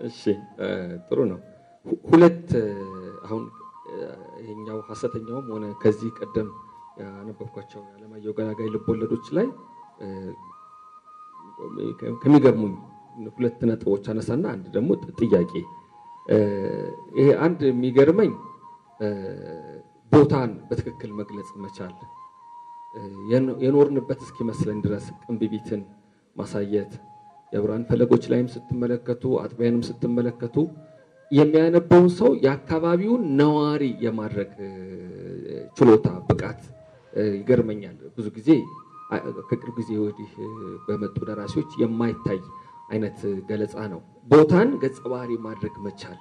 እሺ ጥሩ ነው። ሁለት አሁን ይሄኛው ሀሰተኛውም ሆነ ከዚህ ቀደም ያነበብኳቸው የዓለማየሁ ገላጋይ ልቦለዶች ላይ ከሚገርሙኝ ሁለት ነጥቦች አነሳና አንድ ደግሞ ጥያቄ። ይሄ አንድ የሚገርመኝ ቦታን በትክክል መግለጽ መቻል የኖርንበት እስኪመስለን ድረስ ቅንብቢትን ማሳየት የብርሃን ፈለጎች ላይም ስትመለከቱ አጥቢያንም ስትመለከቱ የሚያነበውን ሰው የአካባቢውን ነዋሪ የማድረግ ችሎታ ብቃት ይገርመኛል። ብዙ ጊዜ ከቅርብ ጊዜ ወዲህ በመጡ ደራሲዎች የማይታይ አይነት ገለጻ ነው። ቦታን ገጸ ባህሪ ማድረግ መቻል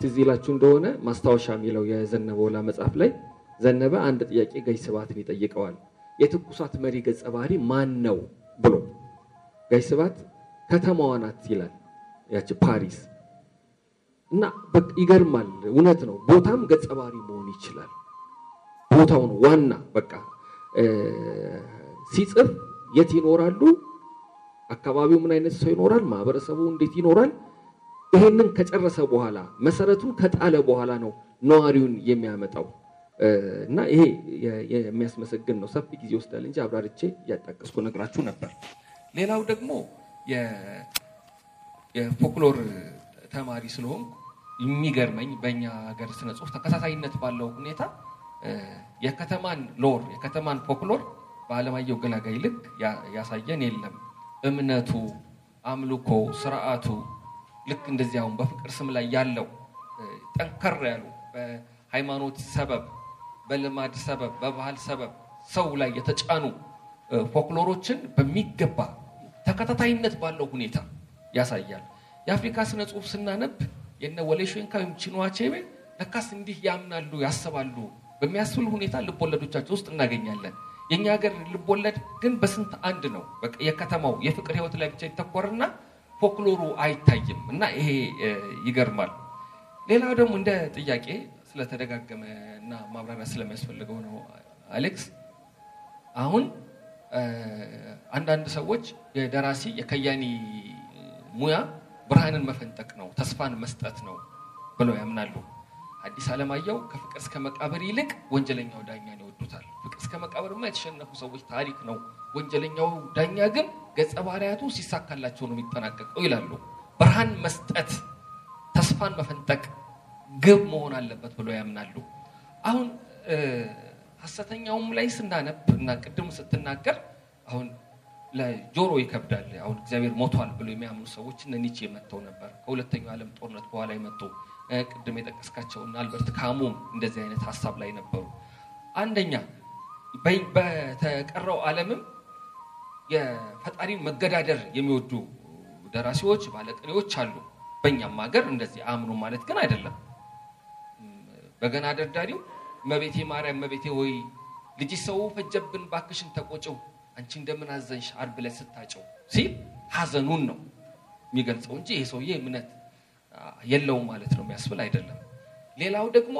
ትዝ ይላችሁ እንደሆነ ማስታወሻ የሚለው የዘነበ ወላ መጽሐፍ ላይ ዘነበ አንድ ጥያቄ ገዥ ስብሐትን ይጠይቀዋል። የትኩሳት መሪ ገጸ ባህሪ ማን ነው ብሎ ገዥ ስብሐት ከተማዋ ናት ይላል፣ ያቺ ፓሪስ እና ይገርማል። እውነት ነው። ቦታም ገጸ ባህሪ መሆን ይችላል። ቦታው ነው ዋና በቃ ሲጽፍ የት ይኖራሉ፣ አካባቢው ምን አይነት ሰው ይኖራል፣ ማህበረሰቡ እንዴት ይኖራል። ይሄንን ከጨረሰ በኋላ መሰረቱን ከጣለ በኋላ ነው ነዋሪውን የሚያመጣው እና ይሄ የሚያስመሰግን ነው። ሰፊ ጊዜ ይወስዳል እንጂ አብራርቼ እያጣቀስኩ ነግራችሁ ነበር። ሌላው ደግሞ የፎክሎር ተማሪ ስለሆንኩ የሚገርመኝ በእኛ ሀገር ስነ ጽሁፍ ተከታታይነት ባለው ሁኔታ የከተማን lore የከተማን ፎክሎር በዓለማየሁ ገላጋይ ልክ ያሳየን የለም። እምነቱ፣ አምልኮ፣ ስርዓቱ ልክ እንደዚህ በፍቅር ስም ላይ ያለው ጠንከር ያሉ በሃይማኖት ሰበብ፣ በልማድ ሰበብ፣ በባህል ሰበብ ሰው ላይ የተጫኑ ፎክሎሮችን በሚገባ ተከታታይነት ባለው ሁኔታ ያሳያል። የአፍሪካ ስነ ጽሁፍ ስናነብ የነ ወሌ ሾንካ ወይም ቺንዋ አቼቤ ለካስ እንዲህ ያምናሉ ያስባሉ በሚያስብል ሁኔታ ልቦለዶቻቸው ውስጥ እናገኛለን። የእኛ ሀገር ልቦለድ ግን በስንት አንድ ነው። የከተማው የፍቅር ህይወት ላይ ብቻ ይተኮርና ፎክሎሩ አይታይም እና ይሄ ይገርማል። ሌላው ደግሞ እንደ ጥያቄ ስለተደጋገመ እና ማብራሪያ ስለሚያስፈልገው ነው አሌክስ። አሁን አንዳንድ ሰዎች የደራሲ የከያኒ ሙያ ብርሃንን መፈንጠቅ ነው፣ ተስፋን መስጠት ነው ብለው ያምናሉ። ሐዲስ ዓለማየሁ ከፍቅር እስከ መቃብር ይልቅ ወንጀለኛው ዳኛን ይወዱታል። ፍቅር እስከ መቃብርማ የተሸነፉ ሰዎች ታሪክ ነው፣ ወንጀለኛው ዳኛ ግን ገጸ ባህሪያቱ ሲሳካላቸው ነው የሚጠናቀቀው ይላሉ። ብርሃን መስጠት፣ ተስፋን መፈንጠቅ ግብ መሆን አለበት ብለው ያምናሉ። አሁን ሐሰተኛውም ላይ ስናነብ እና ቅድም ስትናገር አሁን ለጆሮ ይከብዳል። አሁን እግዚአብሔር ሞቷል ብሎ የሚያምኑ ሰዎች እነ ኒቼ መጥተው ነበር። ከሁለተኛው ዓለም ጦርነት በኋላ የመጡ ቅድም የጠቀስካቸው እና አልበርት ካሙም እንደዚህ አይነት ሀሳብ ላይ ነበሩ። አንደኛ በተቀረው ዓለምም የፈጣሪን መገዳደር የሚወዱ ደራሲዎች፣ ባለቅኔዎች አሉ። በእኛም ሀገር እንደዚህ አምኑ ማለት ግን አይደለም። በገና ደርዳሪው እመቤቴ ማርያም እመቤቴ ወይ ልጅ ሰው ፈጀብን ባክሽን ተቆጭው አንቺ እንደምን አዘንሽ ዓርብ ዕለት ስታጨው ሲል ሀዘኑን ነው የሚገልጸው እንጂ ይሄ ሰውዬ እምነት የለውም ማለት ነው የሚያስብል አይደለም። ሌላው ደግሞ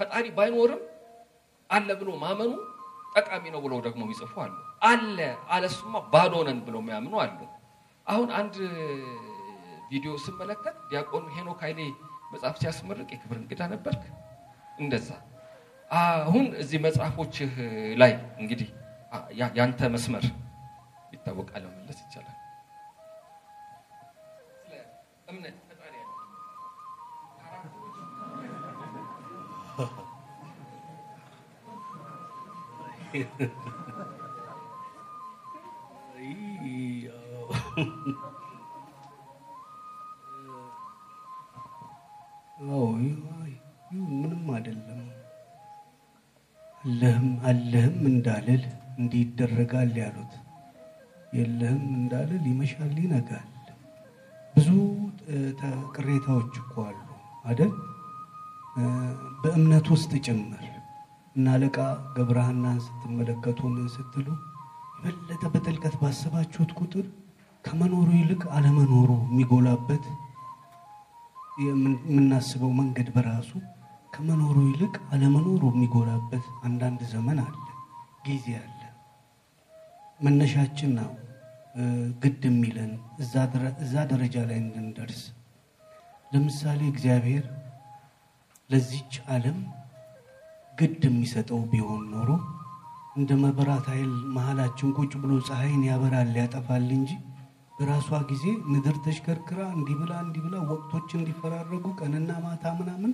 ፈጣሪ ባይኖርም አለ ብሎ ማመኑ ጠቃሚ ነው ብለው ደግሞ የሚጽፉ አሉ። አለ አለሱማ ባዶ ብለው የሚያምኑ አሉ። አሁን አንድ ቪዲዮ ስመለከት ዲያቆን ሄኖክ ኃይሌ መጽሐፍ ሲያስመርቅ የክብር እንግዳ ነበርክ። እንደዛ አሁን እዚህ መጽሐፎችህ ላይ እንግዲህ ያንተ መስመር ይታወቃል መመለስ ይቻላል። እምነት አለህም እንዳልል እንዲህ ይደረጋል ያሉት የለህም እንዳልል ይመሻል ይነጋል። ብዙ ቅሬታዎች እኮ አሉ አደል? በእምነት ውስጥ ጭምር እና አለቃ ገብረሐናን ስትመለከቱ ምን ስትሉ የበለጠ በጥልቀት ባሰባችሁት ቁጥር ከመኖሩ ይልቅ አለመኖሩ የሚጎላበት የምናስበው መንገድ በራሱ ከመኖሩ ይልቅ አለመኖሩ የሚጎላበት አንዳንድ ዘመን አለ፣ ጊዜ አለ። መነሻችን ነው ግድ የሚለን እዛ ደረጃ ላይ እንድንደርስ። ለምሳሌ እግዚአብሔር ለዚች ዓለም ግድ የሚሰጠው ቢሆን ኖሮ እንደ መብራት ኃይል መሀላችን ቁጭ ብሎ ፀሐይን ያበራል ያጠፋል እንጂ በራሷ ጊዜ ምድር ተሽከርክራ እንዲህ ብላ እንዲህ ብላ ወቅቶች እንዲፈራረጉ ቀንና ማታ ምናምን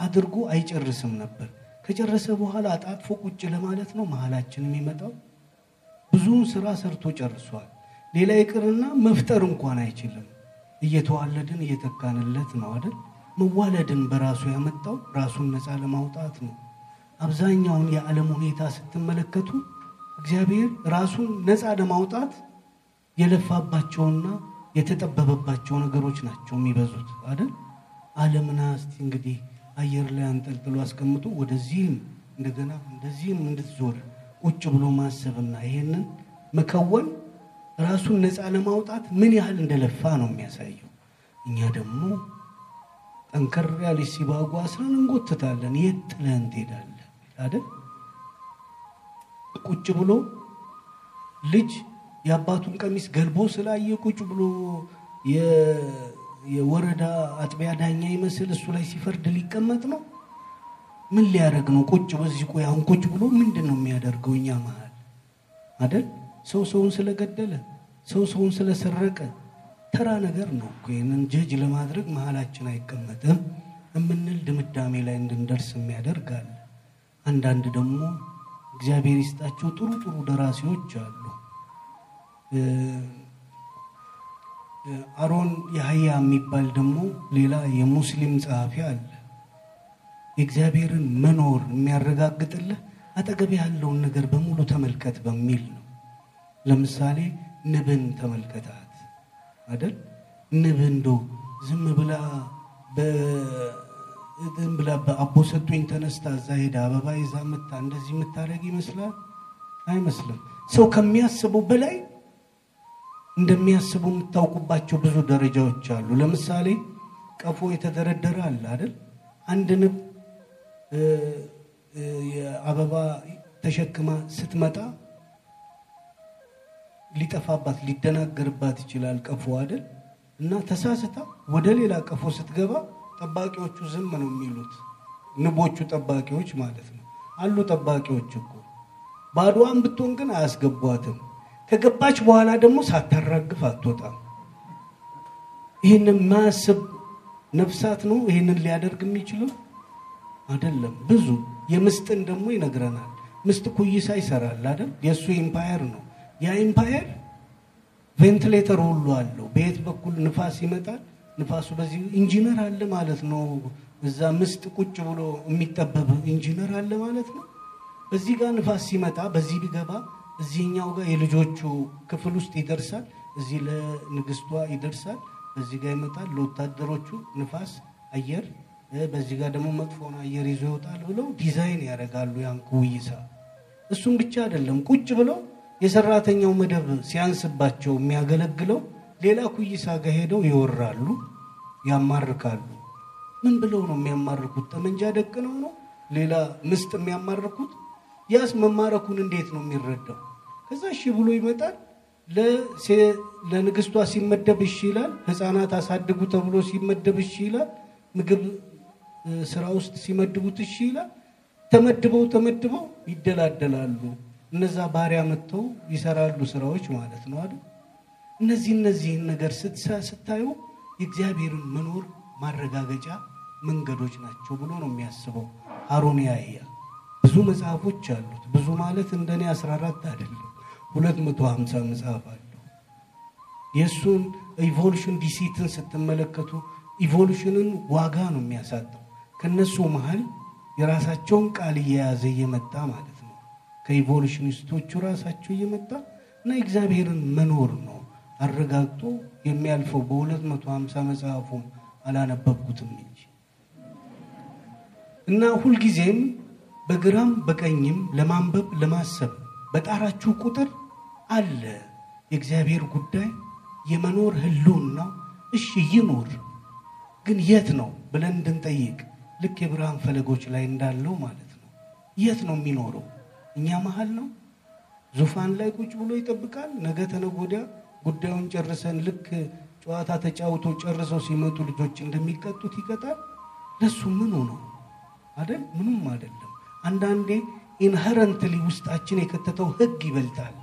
አድርጎ አይጨርስም ነበር። ከጨረሰ በኋላ አጣጥፎ ቁጭ ለማለት ነው መሀላችን የሚመጣው። ብዙውን ስራ ሰርቶ ጨርሷል። ሌላ ይቅርና መፍጠር እንኳን አይችልም። እየተዋለድን እየተካንለት ነው አይደል? መዋለድን በራሱ ያመጣው ራሱን ነፃ ለማውጣት ነው። አብዛኛውን የዓለም ሁኔታ ስትመለከቱ እግዚአብሔር ራሱን ነፃ ለማውጣት የለፋባቸውና የተጠበበባቸው ነገሮች ናቸው የሚበዙት አይደል? ዓለምና እስቲ እንግዲህ አየር ላይ አንጠልጥሎ አስቀምጦ ወደዚህም እንደገና እንደዚህም እንድትዞር ቁጭ ብሎ ማሰብና ይሄንን መከወን ራሱን ነፃ ለማውጣት ምን ያህል እንደለፋ ነው የሚያሳየው። እኛ ደግሞ ጠንከር ያለች ሲባጓ አስረን እንጎትታለን። የት ጥለህን ትሄዳለህ አይደል? ቁጭ ብሎ ልጅ የአባቱን ቀሚስ ገልቦ ስላየ ቁጭ ብሎ የወረዳ አጥቢያ ዳኛ ይመስል እሱ ላይ ሲፈርድ ሊቀመጥ ነው። ምን ሊያደርግ ነው? ቁጭ በዚህ ቆይ፣ አሁን ቁጭ ብሎ ምንድን ነው የሚያደርገው? እኛ መሀል አይደል? ሰው ሰውን ስለገደለ፣ ሰው ሰውን ስለሰረቀ ተራ ነገር ነው ይህንን ጀጅ ለማድረግ መሀላችን አይቀመጥም የምንል ድምዳሜ ላይ እንድንደርስ የሚያደርግ አለ። አንዳንድ ደግሞ እግዚአብሔር ይስጣቸው ጥሩ ጥሩ ደራሲዎች አሉ። አሮን ያህያ የሚባል ደግሞ ሌላ የሙስሊም ጸሐፊ አለ። የእግዚአብሔርን መኖር የሚያረጋግጥልህ አጠገብ ያለውን ነገር በሙሉ ተመልከት በሚል ነው። ለምሳሌ ንብን ተመልከታት አይደል? ንብ እንደው ዝም ብላ ዝም ብላ በአቦ ሰጡኝ ተነስታ እዛ ሄዳ አበባ ይዛ መታ እንደዚህ የምታደርግ ይመስላል? አይመስልም። ሰው ከሚያስበው በላይ እንደሚያስቡ የምታውቁባቸው ብዙ ደረጃዎች አሉ። ለምሳሌ ቀፎ የተደረደረ አለ አይደል? አንድ ንብ የአበባ ተሸክማ ስትመጣ ሊጠፋባት ሊደናገርባት ይችላል ቀፎ አይደል? እና ተሳስታ ወደ ሌላ ቀፎ ስትገባ ጠባቂዎቹ ዝም ነው የሚሉት። ንቦቹ ጠባቂዎች ማለት ነው። አሉ ጠባቂዎች እኮ ባዶዋን ብትሆን ግን አያስገቧትም። ከገባች በኋላ ደግሞ ሳታራግፍ አትወጣም። ይህንን ማያስብ ነፍሳት ነው ይህንን ሊያደርግ የሚችለው አይደለም። ብዙ የምስጥን ደግሞ ይነግረናል። ምስጥ ኩይሳ ይሰራል አይደል? የእሱ empire ነው። ያ empire ventilator ሁሉ አለው። በየት በኩል ንፋስ ይመጣል? ንፋሱ በዚህ ኢንጂነር አለ ማለት ነው። እዛ ምስጥ ቁጭ ብሎ የሚጠበብ ኢንጂነር አለ ማለት ነው። በዚህ ጋር ንፋስ ሲመጣ በዚህ ቢገባ እዚህኛው ጋር የልጆቹ ክፍል ውስጥ ይደርሳል። እዚህ ለንግስቷ ይደርሳል። በዚህ ጋር ይመጣል ለወታደሮቹ ንፋስ አየር፣ በዚህ ጋር ደግሞ መጥፎን አየር ይዞ ይወጣል ብለው ዲዛይን ያደርጋሉ። ያን ኩይሳ እሱም ብቻ አይደለም ቁጭ ብለው የሰራተኛው መደብ ሲያንስባቸው የሚያገለግለው ሌላ ኩይሳ ጋር ሄደው ይወራሉ፣ ያማርካሉ። ምን ብለው ነው የሚያማርኩት? ጠመንጃ ደቅነው ነው ሌላ ምስጥ የሚያማርኩት? ያስ መማረኩን እንዴት ነው የሚረዳው? ከዛ እሺ ብሎ ይመጣል። ለንግስቷ ሲመደብ እሺ ይላል። ህፃናት አሳድጉ ተብሎ ሲመደብ እሺ ይላል። ምግብ ስራ ውስጥ ሲመድቡት እሺ ይላል። ተመድበው ተመድበው ይደላደላሉ። እነዛ ባሪያ መጥተው ይሰራሉ ስራዎች ማለት ነው አይደል? እነዚህ እነዚህን ነገር ስታዩ የእግዚአብሔርን መኖር ማረጋገጫ መንገዶች ናቸው ብሎ ነው የሚያስበው ሀሩን ያህያ። ብዙ መጽሐፎች አሉት። ብዙ ማለት እንደኔ 14 አይደለም 250 መጽሐፍ አለው። የእሱን evolution deceit ን ስትመለከቱ evolution ን ዋጋ ነው የሚያሳጠው። ከነሱ መሀል የራሳቸውን ቃል እየያዘ እየመጣ ማለት ነው። ከኢቮሉሽኒስቶቹ ራሳቸው እየመጣ እና የእግዚአብሔርን መኖር ነው አረጋግጦ የሚያልፈው። በ250 መጽሐፉም አላነበብኩትም እንጂ እና ሁልጊዜም በግራም በቀኝም ለማንበብ ለማሰብ በጣራችሁ ቁጥር አለ የእግዚአብሔር ጉዳይ የመኖር ህልውናው። እሺ ይኖር ግን የት ነው ብለን እንድንጠይቅ ልክ የብርሃን ፈለጎች ላይ እንዳለው ማለት ነው። የት ነው የሚኖረው? እኛ መሀል ነው? ዙፋን ላይ ቁጭ ብሎ ይጠብቃል? ነገ ተነገ ጉዳዩን ጨርሰን ልክ ጨዋታ ተጫውቶ ጨርሰው ሲመጡ ልጆች እንደሚቀጡት ይቀጣል። ለሱ ምኑ ነው አይደል? ምኑም አይደለም። አንዳንዴ inherently ውስጣችን የከተተው ህግ ይበልጣል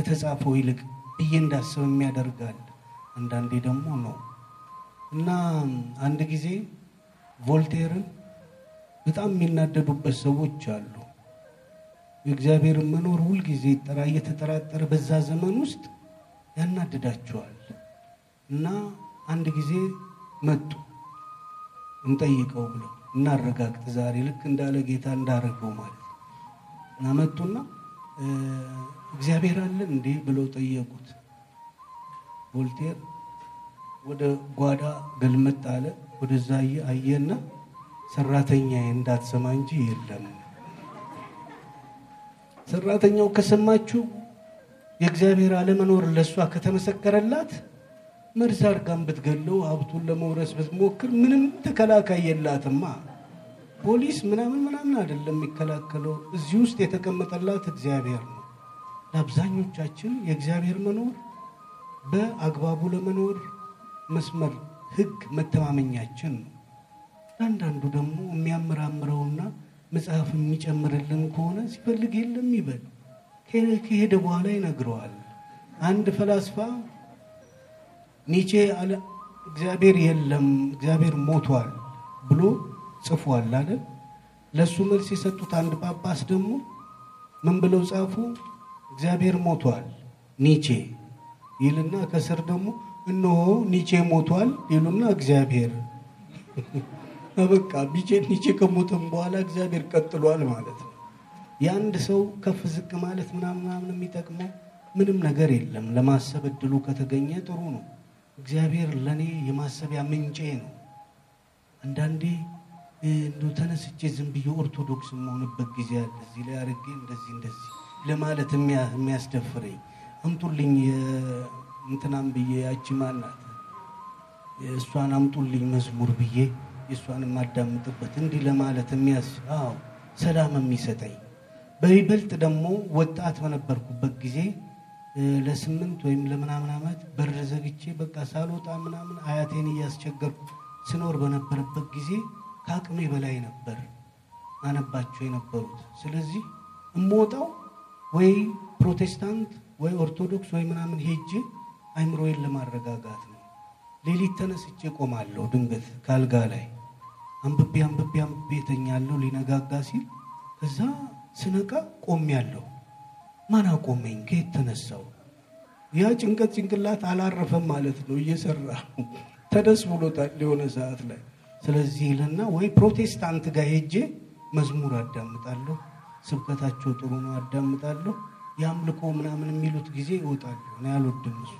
ከተጻፈው ይልቅ ብዬ እንዳስብ የሚያደርጋል። አንዳንዴ ደግሞ ነው እና አንድ ጊዜ ቮልቴርን በጣም የሚናደዱበት ሰዎች አሉ። የእግዚአብሔርን መኖር ሁልጊዜ ይጠራ እየተጠራጠረ በዛ ዘመን ውስጥ ያናድዳቸዋል። እና አንድ ጊዜ መጡ እንጠይቀው ብለው እናረጋግጥ ዛሬ ልክ እንዳለ ጌታ እንዳረገው ማለት እና መጡና እግዚአብሔር አለን እንዴ ብለው ጠየቁት። ቮልቴር ወደ ጓዳ ገልመጥ አለ። ወደዛ አየና ሰራተኛዬ እንዳትሰማ እንጂ የለም። ሰራተኛው ከሰማችሁ የእግዚአብሔር አለመኖር ለእሷ ከተመሰከረላት መርዝ አድርጋን ብትገለው ሀብቱን ለመውረስ ብትሞክር ምንም ተከላካይ የላትማ። ፖሊስ ምናምን ምናምን አይደለም የሚከላከለው። እዚህ ውስጥ የተቀመጠላት እግዚአብሔር ነው። ለአብዛኞቻችን የእግዚአብሔር መኖር በአግባቡ ለመኖር መስመር ህግ መተማመኛችን ነው። ለአንዳንዱ ደግሞ የሚያመራምረውና መጽሐፍ የሚጨምርልን ከሆነ ሲፈልግ የለም ይበል። ከሄደ በኋላ ይነግረዋል። አንድ ፈላስፋ ኒቼ እግዚአብሔር የለም እግዚአብሔር ሞቷል ብሎ ጽፏል አለ። ለእሱ መልስ የሰጡት አንድ ጳጳስ ደግሞ ምን ብለው ጻፉ? እግዚአብሔር ሞቷል ኒቼ ይልና ከስር ደግሞ እነሆ ኒቼ ሞቷል ይሉና እግዚአብሔር በቃ ቢቼ ኒቼ ከሞተም በኋላ እግዚአብሔር ቀጥሏል ማለት ነው። የአንድ ሰው ከፍ ዝቅ ማለት ምናምን ምናምን የሚጠቅመው ምንም ነገር የለም። ለማሰብ እድሉ ከተገኘ ጥሩ ነው። እግዚአብሔር ለእኔ የማሰቢያ ምንጬ ነው። አንዳንዴ እንዱ ተነስቼ ዝም ብዬ ኦርቶዶክስ የመሆንበት ጊዜ አለ። እዚህ ላይ አድርጌ እንደዚህ እንደዚህ ለማለት የሚያስደፍረኝ አምጡልኝ እንትናም ብዬ ያቺ ማናት እሷን አምጡልኝ መዝሙር ብዬ የእሷን የማዳምጥበት እንዲህ ለማለት የሚያስ ሰላም የሚሰጠኝ በይበልጥ ደግሞ ወጣት በነበርኩበት ጊዜ ለስምንት ወይም ለምናምን ዓመት በር ዘግቼ በቃ ሳልወጣ ምናምን አያቴን እያስቸገርኩ ስኖር በነበረበት ጊዜ ከአቅሜ በላይ ነበር አነባቸው የነበሩት። ስለዚህ እምወጣው ወይ ፕሮቴስታንት ወይ ኦርቶዶክስ ወይ ምናምን ሄጄ አይምሮዬን ለማረጋጋት ነው። ሌሊት ተነስቼ ቆማለሁ። ድንገት ካልጋ ላይ አንብቤ አንብቤ አንብቤ ተኛለሁ። ሊነጋጋ ሲል ከዛ ስነቃ ቆሜያለሁ። ማን አቆመኝ? ከየት ተነሳው? ያ ጭንቀት ጭንቅላት አላረፈም ማለት ነው። እየሰራ ተደስ ብሎታል የሆነ ሰዓት ላይ። ስለዚህ ይልና ወይ ፕሮቴስታንት ጋር ሄጄ መዝሙር አዳምጣለሁ። ስብከታቸው ጥሩ ነው፣ አዳምጣለሁ። የአምልኮ ምናምን የሚሉት ጊዜ ይወጣሉ። እኔ አልወድም እሱ።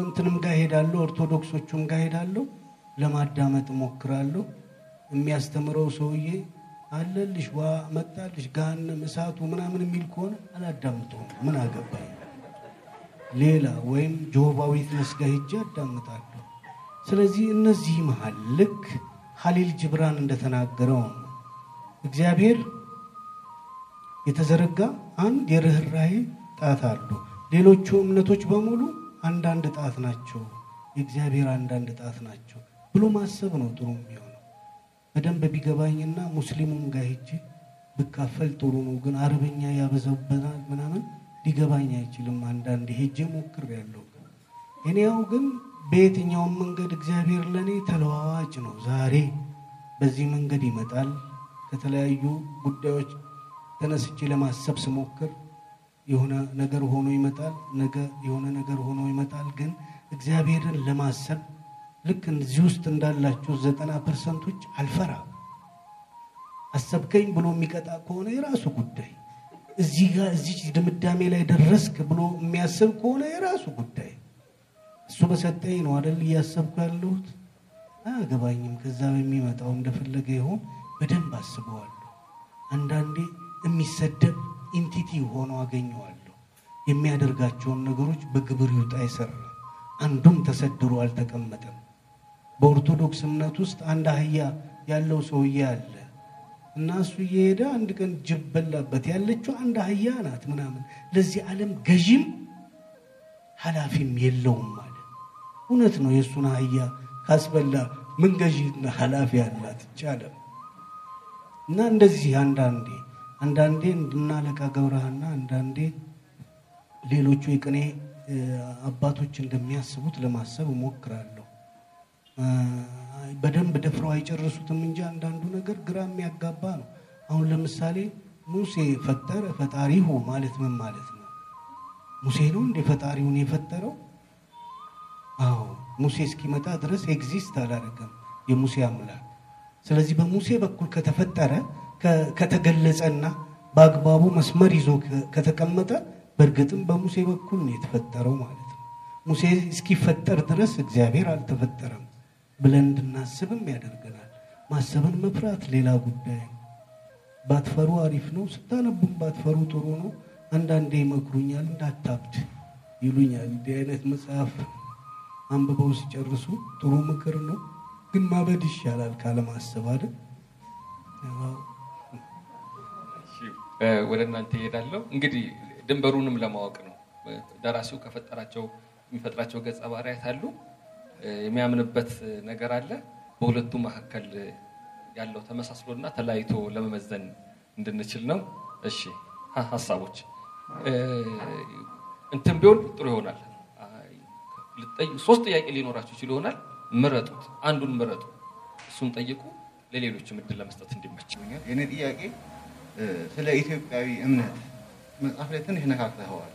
እንትንም ጋር ሄዳለሁ፣ ኦርቶዶክሶቹም ጋር ሄዳለሁ፣ ለማዳመጥ እሞክራለሁ። የሚያስተምረው ሰውዬ አለልሽ ዋ መጣልሽ ገሃነም እሳቱ ምናምን የሚል ከሆነ አላዳምጠውም። ምን አገባኝ። ሌላ ወይም Jehovah Witness ጋር ሄጄ አዳምጣለሁ። ስለዚህ እነዚህ መሀል ልክ ካህሊል ጅብራን እንደተናገረው ነው እግዚአብሔር የተዘረጋ አንድ የርኅራሄ ጣት አሉ። ሌሎቹ እምነቶች በሙሉ አንዳንድ ጣት ናቸው፣ የእግዚአብሔር አንዳንድ ጣት ናቸው ብሎ ማሰብ ነው ጥሩ የሚሆነው። በደንብ ቢገባኝና ሙስሊሙም ጋር ሄጄ ብካፈል ጥሩ ነው። ግን አረበኛ ያበዛበናል ምናምን ሊገባኝ አይችልም። አንዳንድ ሄጄ ሞክሬያለሁ። እኔያው ግን በየትኛውም መንገድ እግዚአብሔር ለእኔ ተለዋዋጭ ነው። ዛሬ በዚህ መንገድ ይመጣል። ከተለያዩ ጉዳዮች ተነስቼ ለማሰብ ስሞክር የሆነ ነገር ሆኖ ይመጣል። ነገ የሆነ ነገር ሆኖ ይመጣል። ግን እግዚአብሔርን ለማሰብ ልክ እዚህ ውስጥ እንዳላቸው ዘጠና percent ኦች አልፈራ አሰብከኝ ብሎ የሚቀጣ ከሆነ የራሱ ጉዳይ፣ እዚህ ጋር እዚህ ድምዳሜ ላይ ደረስክ ብሎ የሚያስብ ከሆነ የራሱ ጉዳይ። እሱ በሰጠኝ ነው አደል እያሰብኩ ያለሁት። አያገባኝም። ከዛ በሚመጣው እንደፈለገ ይሆን በደንብ አስበዋለሁ። አንዳንዴ የሚሰደብ ኢንቲቲ ሆኖ አገኘዋለሁ። የሚያደርጋቸውን ነገሮች በግብር ይውጣ የሰራ አንዱም ተሰድሮ አልተቀመጠም። በኦርቶዶክስ እምነት ውስጥ አንድ አህያ ያለው ሰውዬ አለ እና እሱ እየሄደ አንድ ቀን ጅብ በላበት። ያለችው አንድ አህያ ናት ምናምን ለዚህ ዓለም ገዢም ኃላፊም የለውም ማለት እውነት ነው። የእሱን አህያ ካስበላ ምን ገዢና ኃላፊ ያላት ይቻለም እና እንደዚህ አንዳንዴ አንዳንዴ እንድናለቃ ገብረሃና አንዳንዴ ሌሎቹ የቅኔ አባቶች እንደሚያስቡት ለማሰብ እሞክራለሁ። በደንብ ደፍረው አይጨርሱትም እንጂ አንዳንዱ ነገር ግራ የሚያጋባ ነው። አሁን ለምሳሌ ሙሴ ፈጠረ ፈጣሪሁ ማለት ምን ማለት ነው? ሙሴ ነው እንደ ፈጣሪውን የፈጠረው? አዎ ሙሴ እስኪመጣ ድረስ exist አላደረገም የሙሴ አምላክ። ስለዚህ በሙሴ በኩል ከተፈጠረ ከተገለጸና በአግባቡ መስመር ይዞ ከተቀመጠ በእርግጥም በሙሴ በኩል ነው የተፈጠረው ማለት ነው። ሙሴ እስኪፈጠር ድረስ እግዚአብሔር አልተፈጠረም ብለን እንድናስብም ያደርገናል። ማሰብን መፍራት ሌላ ጉዳይ ባትፈሩ አሪፍ ነው። ስታነቡም ባትፈሩ ጥሩ ነው። አንዳንዴ ይመክሩኛል፣ እንዳታብድ ይሉኛል። እንዲህ አይነት መጽሐፍ አንብበው ሲጨርሱ ጥሩ ምክር ነው፣ ግን ማበድ ይሻላል ካለማሰብ አይደል? ወደ እናንተ ይሄዳለሁ። እንግዲህ ድንበሩንም ለማወቅ ነው። ደራሲው ከፈጠራቸው የሚፈጥራቸው ገጸ ባህሪያት አሉ፣ የሚያምንበት ነገር አለ። በሁለቱ መካከል ያለው ተመሳስሎና ተለያይቶ ለመመዘን እንድንችል ነው። እሺ ሀሳቦች እንትን ቢሆን ጥሩ ይሆናል። ሶስት ጥያቄ ሊኖራችሁ ይችል ይሆናል። ምረጡት፣ አንዱን ምረጡ፣ እሱን ጠይቁ፣ ለሌሎችም እድል ለመስጠት እንዲመች። የኔ ጥያቄ ስለ ኢትዮጵያዊ እምነት መጽሐፍ ላይ ትንሽ ነካክተኸዋል።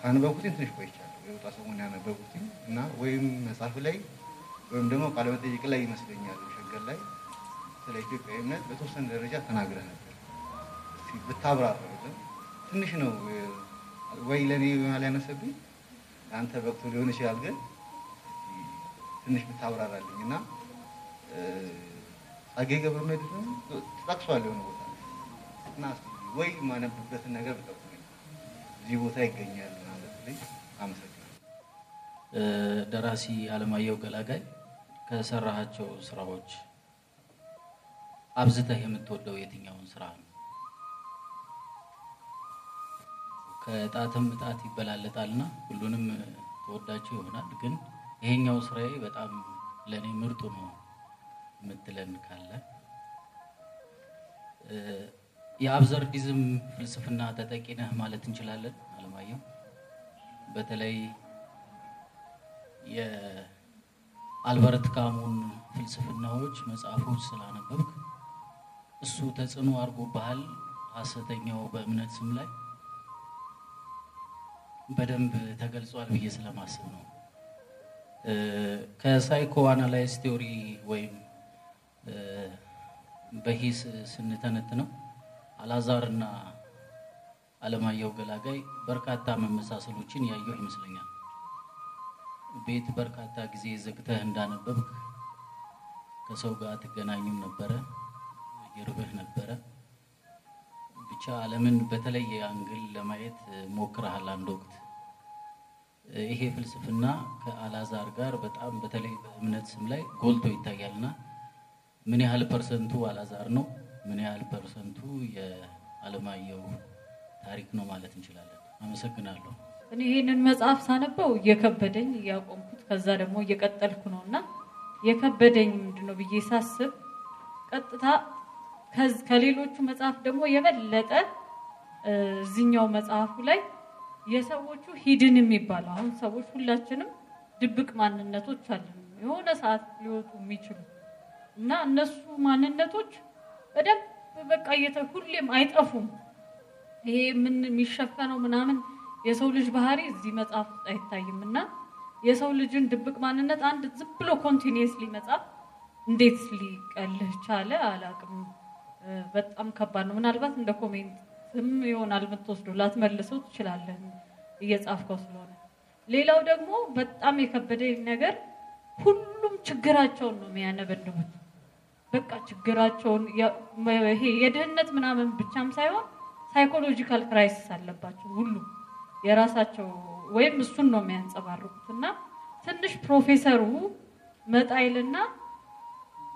ካነበብኩትኝ ትንሽ ቆይቻለሁ። የወጣ ሰሞን ያነበብኩትኝ እና ወይም መጽሐፍ ላይ ወይም ደግሞ ቃለመጠይቅ ላይ ይመስለኛል ሸገር ላይ ስለ ኢትዮጵያዊ እምነት በተወሰነ ደረጃ ተናግረህ ነበር። ብታብራራልን ትንሽ ነው ወይ ለእኔ ይሆናል ያነሰብኝ ለአንተ በቅቶ ሊሆን ይችላል፣ ግን ትንሽ ብታብራራልኝ እና ጸጌ ገብረመድህን ተጠቅሷል የሆነ ቦታ እና ወይ ማነብበትን ነገር ብጠቁመኝ እዚህ ቦታ ይገኛል ማለት ላይ አመሰግናለሁ። ደራሲ አለማየሁ ገላጋይ ከሰራሃቸው ስራዎች አብዝተህ የምትወደው የትኛውን ስራ ነው? ከጣትም ጣት ይበላለጣልና ሁሉንም ተወዳቸው ይሆናል። ግን ይሄኛው ስራዬ በጣም ለእኔ ምርጡ ነው የምትለን ካለ የአብዘርዲዝም ፍልስፍና ተጠቂ ነህ ማለት እንችላለን። አለማየሁ በተለይ የአልበርት ካሙን ፍልስፍናዎች መጽሐፎች ስላነበብክ እሱ ተጽዕኖ አድርጎብሃል። ሐሰተኛው በእምነት ስም ላይ በደንብ ተገልጿል ብዬ ስለማስብ ነው። ከ psycho analyze theory ወይም በሂስ ስንተነትነው አላዛር እና አለማየሁ ገላጋይ በርካታ መመሳሰሎችን ያየሁ ይመስለኛል። ቤት በርካታ ጊዜ ዘግተህ እንዳነበብክ ከሰው ጋር አትገናኝም ነበረ፣ ይርብህ ነበረ። ብቻ ዓለምን በተለየ angle ለማየት ሞክረሃል አንድ ወቅት። ይሄ ፍልስፍና ከአላዛር ጋር በጣም በተለይ በእምነት ስም ላይ ጎልቶ ይታያልና ምን ያህል percent ኡ አላዛር ነው? ምን ያህል percent ኡ የአለማየሁ ታሪክ ነው ማለት እንችላለን? አመሰግናለሁ። እኔ ይህንን መጽሐፍ ሳነበው እየከበደኝ እያቆምኩት ከዛ ደግሞ እየቀጠልኩ ነው እና የከበደኝ ምንድን ነው ብዬ ሳስብ ቀጥታ ከሌሎቹ መጽሐፍ ደግሞ የበለጠ እዚኛው መጽሐፉ ላይ የሰዎቹ ሂድን የሚባለው አሁን ሰዎች ሁላችንም ድብቅ ማንነቶች አለን የሆነ ሰዓት ሊወጡ የሚችሉ እና እነሱ ማንነቶች በደንብ በቃ ሁሌም አይጠፉም። ይሄ ምን የሚሸፈነው ምናምን የሰው ልጅ ባህሪ እዚህ መጽሐፍ ውስጥ አይታይም እና የሰው ልጅን ድብቅ ማንነት አንድ ዝም ብሎ ኮንቲኒየስሊ መጽሐፍ እንዴት ሊቀልህ ቻለ አላቅም። በጣም ከባድ ነው። ምናልባት እንደ comment ም ይሆናል የምትወስደው፣ ላትመልሰው ትችላለህ እየጻፍከው ስለሆነ። ሌላው ደግሞ በጣም የከበደኝ ነገር ሁሉም ችግራቸውን ነው የሚያነበንቡት። በቃ ችግራቸውን ይሄ የድህነት ምናምን ብቻም ሳይሆን psychological crisis አለባቸው ሁሉም የራሳቸው ወይም እሱን ነው የሚያንጸባርቁት እና ትንሽ ፕሮፌሰሩ መጣይልና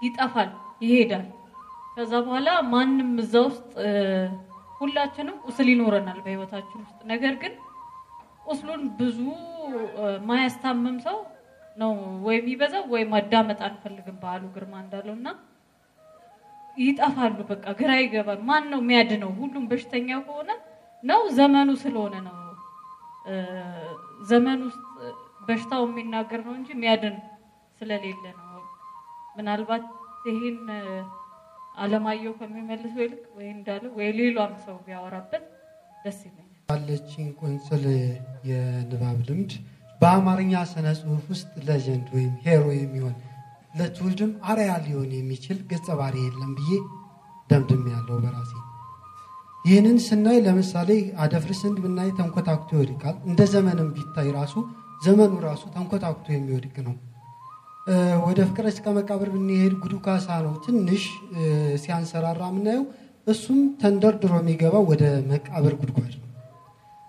ይጠፋል፣ ይሄዳል። ከዛ በኋላ ማንም እዛ ውስጥ ሁላችንም ቁስል ይኖረናል በህይወታችን ውስጥ። ነገር ግን ቁስሉን ብዙ ማያስታምም ሰው ነው ወይ የሚበዛው ወይ ማዳመጥ አንፈልግም በዓሉ ግርማ እንዳለው እና ይጠፋሉ። በቃ ግራ ይገባል። ማን ነው የሚያድነው? ሁሉም በሽተኛ ከሆነ ነው ዘመኑ ስለሆነ ነው ዘመን ውስጥ በሽታው የሚናገር ነው እንጂ የሚያድን ስለሌለ ነው። ምናልባት ይህን አለማየሁ ከሚመልሰው ይልቅ ወይ እንዳለው ወይ ሌሏም ሰው ቢያወራበት ደስ ይለኛል። ባለችኝ ቁንጽል የንባብ ልምድ በአማርኛ ስነ ጽሁፍ ውስጥ legend ወይም hero የሚሆን ለትውልድም አርያ ሊሆን የሚችል ገጸ ባህሪ የለም ብዬ ደምድሜያለው በራሴ ይህንን ስናይ ለምሳሌ አደፍርስን ብናይ ተንኮታኩቶ ይወድቃል። እንደ ዘመንም ቢታይ ራሱ ዘመኑ ራሱ ተንኮታኩቶ የሚወድቅ ነው። ወደ ፍቅረ እስከ መቃብር ብንሄድ ጉዱ ካሳ ነው ትንሽ ሲያንሰራራ የምናየው። እሱም ተንደርድሮ የሚገባው ወደ መቃብር ጉድጓድ ነው።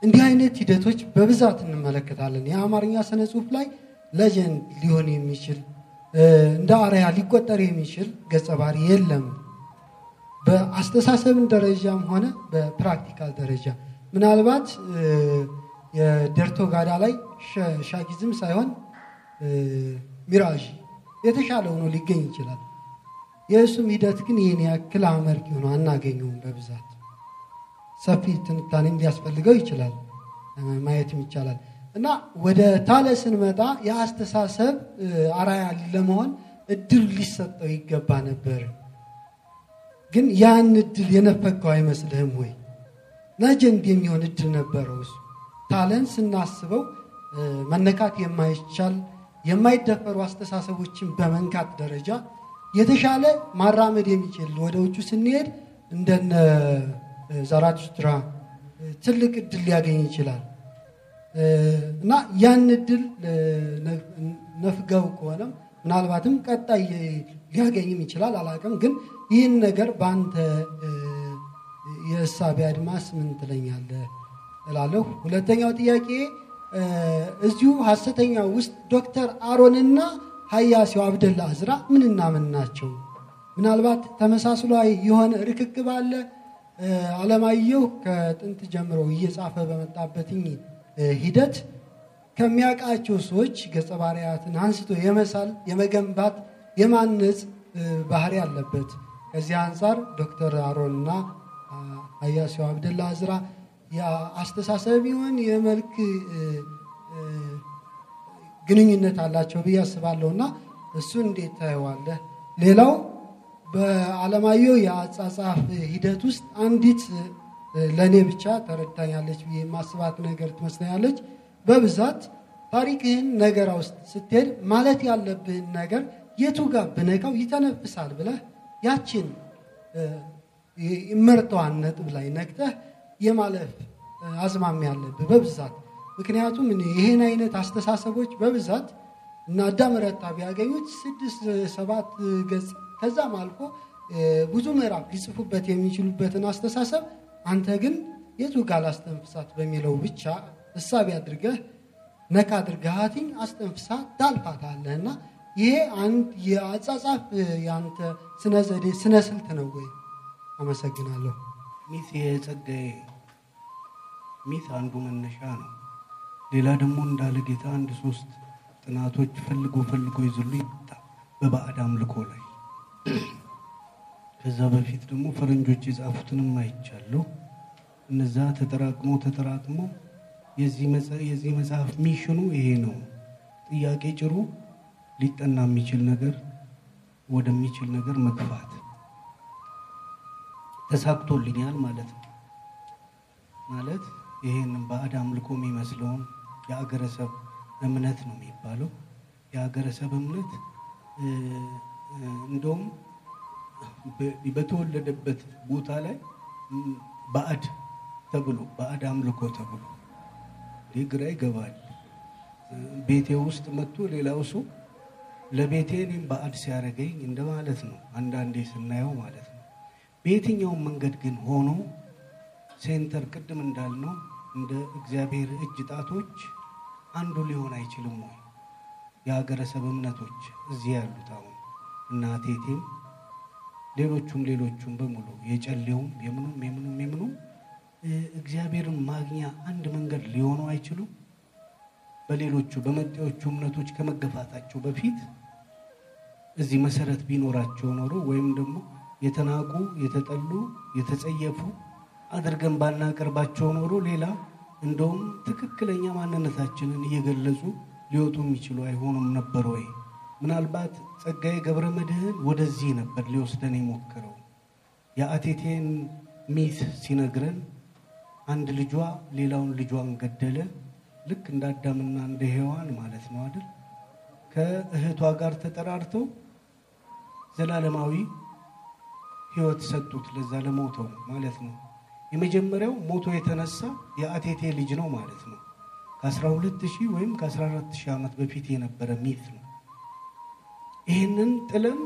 እንዲህ አይነት ሂደቶች በብዛት እንመለከታለን። የአማርኛ ስነ ጽሁፍ ላይ legend ሊሆን የሚችል እንደ አርያ ሊቆጠር የሚችል ገጸ ባህሪ የለም። በአስተሳሰብን ደረጃም ሆነ በፕራክቲካል ደረጃ ምናልባት የደርቶ ጋዳ ላይ ሻጊዝም ሳይሆን ሚራዥ የተሻለ ሆኖ ሊገኝ ይችላል። የእሱም ሂደት ግን ይህን ያክል አመርቂ ሆኖ አናገኘውም በብዛት ሰፊ ትንታኔም ሊያስፈልገው ይችላል ማየትም ይቻላል እና ወደ ታለ ስንመጣ የአስተሳሰብ አርአያ ለመሆን እድል ሊሰጠው ይገባ ነበር። ግን ያን እድል የነፈገው አይመስልህም ወይ? ለጀንድ የሚሆን እድል ነበረው እሱ። ታለን ስናስበው መነካት የማይቻል የማይደፈሩ አስተሳሰቦችን በመንካት ደረጃ የተሻለ ማራመድ የሚችል ወደ ውጩ ስንሄድ እንደነ ዛራቱስትራ ትልቅ እድል ሊያገኝ ይችላል እና ያን እድል ነፍገው ከሆነም ምናልባትም ቀጣይ ሊያገኝም ይችላል አላውቅም። ግን ይህን ነገር በአንተ የእሳቤ አድማስ ምን ትለኛለህ እላለሁ። ሁለተኛው ጥያቄ እዚሁ ሐሰተኛው ውስጥ ዶክተር አሮንና ሀያሲው አብደላ አዝራ ምንና ምን ናቸው? ምናልባት ተመሳስሎ የሆነ ርክክብ አለ። አለማየሁ ከጥንት ጀምሮ እየጻፈ በመጣበትኝ ሂደት ከሚያውቃቸው ሰዎች ገጸ ባህሪያትን አንስቶ የመሳል የመገንባት የማነጽ ባህሪ አለበት። ከዚህ አንጻር ዶክተር አሮንና አ፣ ሀያሲው አብደላ አዝራ የአስተሳሰብ ይሆን የመልክ ግንኙነት አላቸው ብዬ አስባለሁ እና እሱ እንዴት ታየዋለህ? ሌላው በአለማየሁ የአጻጻፍ ሂደት ውስጥ አንዲት ለእኔ ብቻ ተረድታኛለች ብዬ የማስባት ነገር ትመስለኛለች። በብዛት ታሪክህን ነገራ ውስጥ ስትሄድ ማለት ያለብህን ነገር የቱ ጋር ብነካው ይተነፍሳል ብለህ ያችን የመርጠዋን ነጥብ ላይ ነክተህ የማለፍ አዝማሚያ ያለብህ በብዛት ምክንያቱም ይህን አይነት አስተሳሰቦች በብዛት እና አዳም ረታ ቢያገኙት ስድስት ሰባት ገጽ ከዛም አልፎ ብዙ ምዕራፍ ሊጽፉበት የሚችሉበትን አስተሳሰብ አንተ ግን የቱ ጋር ላስተንፍሳት በሚለው ብቻ እሳቢ አድርገህ ነካ አድርገሃትኝ አስተንፍሳ ታልፋታለህ እና ይሄ አንድ የአጻጻፍ የአንተ ስነ ዘዴ ስነ ስልት ነው ወይ? አመሰግናለሁ። ሚት የጸጋዬ ሚት አንዱ መነሻ ነው። ሌላ ደግሞ እንዳለ ጌታ አንድ ሶስት ጥናቶች ፈልጎ ፈልጎ ይዝሉ ይመጣ በባዕድ አምልኮ ላይ ከዛ በፊት ደግሞ ፈረንጆች የጻፉትንም አይቻለሁ። እነዛ ተጠራቅሞ ተጠራቅሞ የዚህ መጽ- የዚህ መጽሐፍ ሚሽኑ ይሄ ነው። ጥያቄ ጭሩ ሊጠና የሚችል ነገር ወደሚችል ነገር መግፋት ተሳክቶልኛል ማለት ነው። ማለት ይሄንን ባዕድ አምልኮ የሚመስለውን የአገረሰብ እምነት ነው የሚባለው። የአገረሰብ እምነት እንደውም በተወለደበት ቦታ ላይ ባዕድ ተብሎ ባዕድ አምልኮ ተብሎ ግራ ይገባል። ቤቴ ውስጥ መጥቶ ሌላው ሰው ለቤቴ እኔም ባዕድ ሲያደርገኝ እንደማለት ነው። አንዳንዴ ስናየው ማለት ነው። በየትኛውም መንገድ ግን ሆኖ ሴንተር ቅድም እንዳልነው እንደ እግዚአብሔር እጅ ጣቶች አንዱ ሊሆን አይችልም ወይ? የሀገረሰብ እምነቶች እዚህ ያሉት አሁን እና ሌሎቹም ሌሎቹም በሙሉ የጨሌውም የምኑም የምኑም የምኑም እግዚአብሔርን ማግኛ አንድ መንገድ ሊሆኑ አይችሉም። በሌሎቹ በመጤዎቹ እምነቶች ከመገፋታቸው በፊት እዚህ መሰረት ቢኖራቸው ኖሮ ወይም ደግሞ የተናቁ የተጠሉ የተጸየፉ አድርገን ባናቀርባቸው ኖሮ ሌላ እንደውም ትክክለኛ ማንነታችንን እየገለጹ ሊወጡ የሚችሉ አይሆኑም ነበር ወይ? ምናልባት ጸጋዬ ገብረ መድኅን ወደዚህ ነበር ሊወስደን የሞከረው። የአቴቴን ሚት ሲነግረን አንድ ልጇ ሌላውን ልጇን ገደለ። ልክ እንደ አዳምና እንደ ሔዋን ማለት ነው አይደል? ከእህቷ ጋር ተጠራርተው ዘላለማዊ ሕይወት ሰጡት ለዛ ለሞተው ማለት ነው። የመጀመሪያው ሞቶ የተነሳ የአቴቴ ልጅ ነው ማለት ነው። ከ12 ሺህ ወይም ከ14 ሺህ ዓመት በፊት የነበረ ሚት ነው። ይህንን ጥለን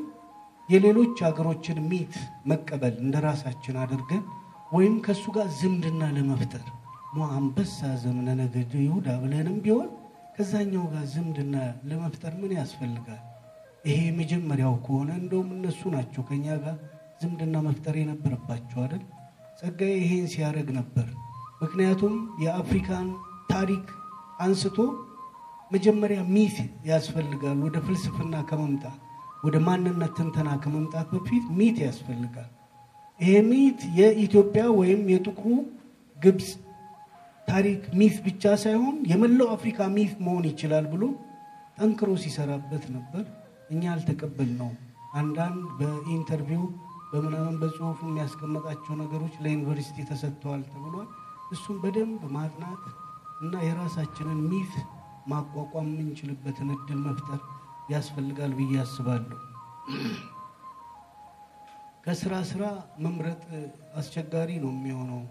የሌሎች ሀገሮችን ሚት መቀበል እንደ ራሳችን አድርገን ወይም ከእሱ ጋር ዝምድና ለመፍጠር ሞ አንበሳ ዘምነ ነገድ ይሁዳ ብለንም ቢሆን ከዛኛው ጋር ዝምድና ለመፍጠር ምን ያስፈልጋል? ይሄ የመጀመሪያው ከሆነ እንደውም እነሱ ናቸው ከኛ ጋር ዝምድና መፍጠር የነበረባቸው አይደል? ጸጋዬ ይሄን ሲያደርግ ነበር። ምክንያቱም የአፍሪካን ታሪክ አንስቶ መጀመሪያ ሚት ያስፈልጋል። ወደ ፍልስፍና ከመምጣት ወደ ማንነት ትንተና ከመምጣት በፊት ሚት ያስፈልጋል። ይሄ ሚት የኢትዮጵያ ወይም የጥቁሩ ግብፅ ታሪክ myth ብቻ ሳይሆን የመላው አፍሪካ myth መሆን ይችላል ብሎ ጠንክሮ ሲሰራበት ነበር። እኛ አልተቀበልነው። አንዳንድ በ interview በምናምን በጽሁፉ የሚያስቀመጣቸው ነገሮች ለዩኒቨርሲቲ ተሰጥተዋል ተብሏል። እሱም በደንብ ማጥናት እና የራሳችንን myth ማቋቋም የምንችልበትን እድል መፍጠር ያስፈልጋል ብዬ አስባለሁ። ከስራ ስራ መምረጥ አስቸጋሪ ነው የሚሆነው።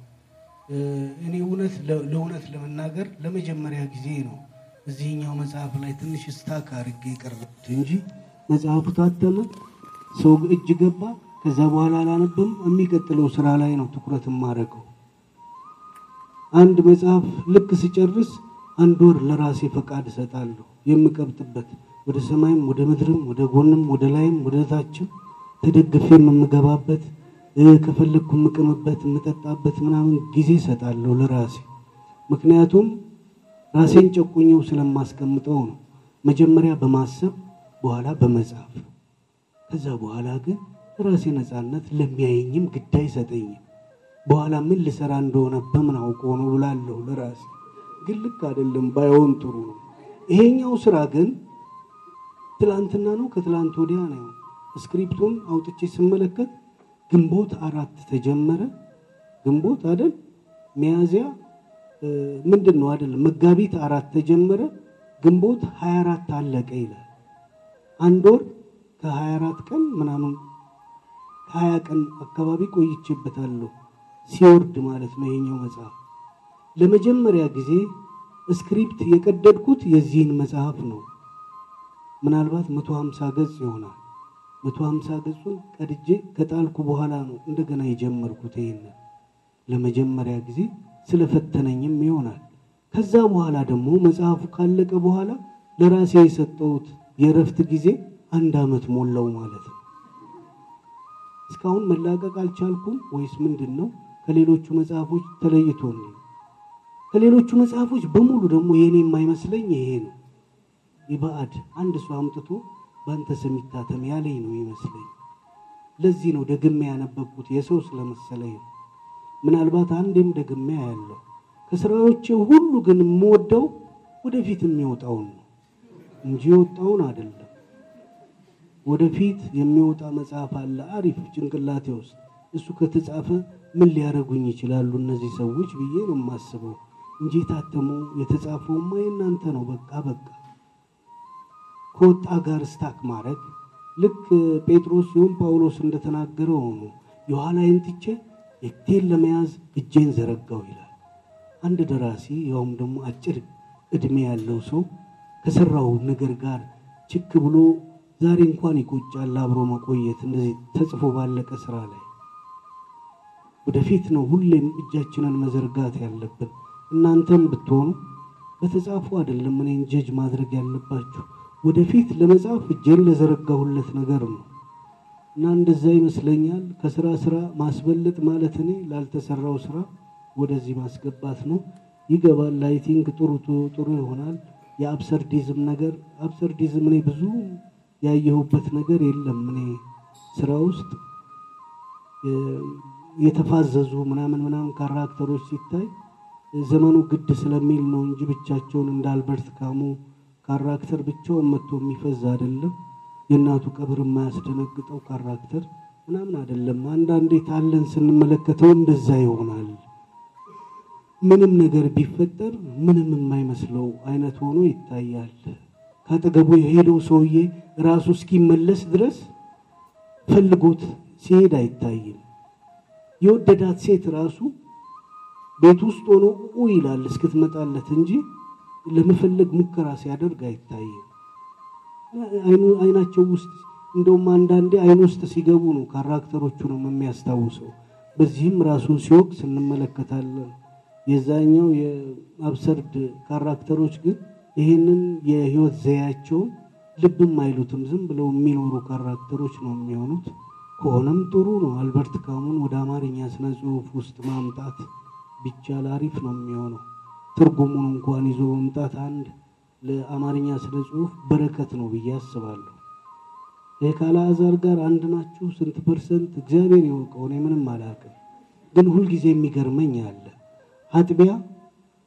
እኔ እውነት ለእውነት ለመናገር ለመጀመሪያ ጊዜ ነው እዚህኛው መጽሐፍ ላይ ትንሽ ስታክ አድርጌ የቀረቡት እንጂ መጽሐፉ ታተመ፣ ሰው እጅ ገባ። ከዛ በኋላ አላነብም። የሚቀጥለው ስራ ላይ ነው ትኩረት የማደርገው። አንድ መጽሐፍ ልክ ስጨርስ አንድ ወር ለራሴ ፈቃድ እሰጣለሁ የምቀብጥበት ወደ ሰማይም ወደ ምድርም ወደ ጎንም ወደ ላይም ወደ ታችም ተደግፌም የምገባበት ከፈለግኩ የምቅምበት የምጠጣበት ምናምን ጊዜ እሰጣለሁ ለራሴ። ምክንያቱም ራሴን ጨቁኘው ስለማስቀምጠው ነው። መጀመሪያ በማሰብ በኋላ በመጻፍ ከዛ በኋላ ግን ራሴ ነፃነት ለሚያየኝም ግድ አይሰጠኝም። በኋላ ምን ልሰራ እንደሆነ በምን አውቀው ነው ብላለሁ ለራሴ። ግን ልክ አይደለም፣ ባይሆን ጥሩ ነው። ይሄኛው ስራ ግን ትላንትና ነው ከትላንት ወዲያ ነው። script ኡን አውጥቼ ስመለከት ግንቦት አራት ተጀመረ። ግንቦት አይደል ሚያዝያ ምንድን ነው አይደል መጋቢት አራት ተጀመረ። ግንቦት 24 አለቀ ይላል። አንድ ወር ከ24 ቀን ምናምን ከ20 ቀን አካባቢ ቆይቼበታለሁ ሲወርድ ማለት ነው ይሄኛው መጽሐፍ። ለመጀመሪያ ጊዜ script የቀደድኩት የዚህን መጽሐፍ ነው። ምናልባት 150 ገጽ ይሆናል። 150 ገጹን ቀድጄ ከጣልኩ በኋላ ነው እንደገና የጀመርኩት። ይሄንን ለመጀመሪያ ጊዜ ስለፈተነኝም ይሆናል። ከዛ በኋላ ደግሞ መጽሐፉ ካለቀ በኋላ ለራሴ የሰጠሁት የእረፍት ጊዜ አንድ ዓመት ሞላው ማለት ነው። እስካሁን መላቀቅ አልቻልኩም ወይስ ምንድን ነው? ከሌሎቹ መጽሐፎች ተለይቶ ነው። ከሌሎቹ መጽሐፎች በሙሉ ደግሞ የኔ የማይመስለኝ ይሄ ነው። የባዕድ አንድ ሰው አምጥቶ በአንተ ስም ይታተም ያለኝ ነው ይመስለኝ። ለዚህ ነው ደግሜ ያነበብኩት የሰው ስለመሰለኝ ምናልባት አንዴም ደግሜ ያለው ከስራዎቼ ሁሉ ግን የምወደው ወደፊት የሚወጣውን ነው እንጂ የወጣውን አይደለም። ወደፊት የሚወጣ መጽሐፍ አለ አሪፍ ጭንቅላቴ ውስጥ እሱ ከተጻፈ ምን ሊያደርጉኝ ይችላሉ እነዚህ ሰዎች ብዬ ነው የማስበው እንጂ የታተመው የተጻፈውማ የእናንተ ነው። በቃ በቃ ከወጣ ጋር ስታክ ማድረግ ልክ ጴጥሮስ ሲሆን ጳውሎስ እንደተናገረው ነው። የኋላዬን ትቼ የፊቴን ለመያዝ እጄን ዘረጋው ይላል። አንድ ደራሲ ያውም ደግሞ አጭር እድሜ ያለው ሰው ከሰራው ነገር ጋር ችክ ብሎ ዛሬ እንኳን ይቆጫል አብሮ መቆየት እንደዚህ ተጽፎ ባለቀ ስራ ላይ ወደፊት ነው ሁሌም እጃችንን መዘርጋት ያለብን። እናንተም ብትሆኑ በተጻፉ አይደለም እኔን ጀጅ ማድረግ ያለባችሁ ወደፊት ለመጻፍ እጄን ለዘረጋሁለት ነገር ነው እና እንደዛ ይመስለኛል። ከስራ ስራ ማስበለጥ ማለት እኔ ላልተሰራው ስራ ወደዚህ ማስገባት ነው። ይገባል። አይ ጥሩ ጥሩ ይሆናል። የ absurdism ነገር absurdism እኔ ብዙ ያየሁበት ነገር የለም። እኔ ስራ ውስጥ የተፋዘዙ ምናምን ምናምን character ኦች ሲታይ ዘመኑ ግድ ስለሚል ነው እንጂ ብቻቸውን እንደ አልበርት ካሙ character ብቻውን መጥቶ የሚፈዝ አይደለም። የእናቱ ቀብር የማያስደነግጠው character ምናምን አይደለም። አንዳንዴ ታለን ስንመለከተው እንደዛ ይሆናል። ምንም ነገር ቢፈጠር ምንም የማይመስለው አይነት ሆኖ ይታያል። ካጠገቡ የሄደው ሰውዬ ራሱ እስኪመለስ ድረስ ፈልጎት ሲሄድ አይታይም። የወደዳት ሴት ራሱ ቤት ውስጥ ሆኖ ኡ ይላል እስክትመጣለት እንጂ ለመፈለግ ሙከራ ሲያደርግ አይታይም። አይናቸው ውስጥ እንደውም አንዳንዴ አይን ውስጥ ሲገቡ ነው character ኦቹ ነው የሚያስታውሰው። በዚህም ራሱን ሲወቅስ እንመለከታለን። የዛኛው የ absurd character ኦች ግን ይህንን የህይወት ዘያቸውን ልብም አይሉትም። ዝም ብለው የሚኖሩ character ኦች ነው የሚሆኑት። ከሆነም ጥሩ ነው። አልበርት ካሙን ወደ አማርኛ ስነ ጽሁፍ ውስጥ ማምጣት ቢቻል አሪፍ ነው የሚሆነው። ትርጉሙን እንኳን ይዞ መምጣት አንድ ለአማርኛ ስነ ጽሁፍ በረከት ነው ብዬ አስባለሁ። ከአልዓዛር ጋር አንድ ናችሁ ስንት percent እግዚአብሔር ይወቀው፣ እኔ ምንም አላውቅም። ግን ሁልጊዜ የሚገርመኝ አለ አጥቢያ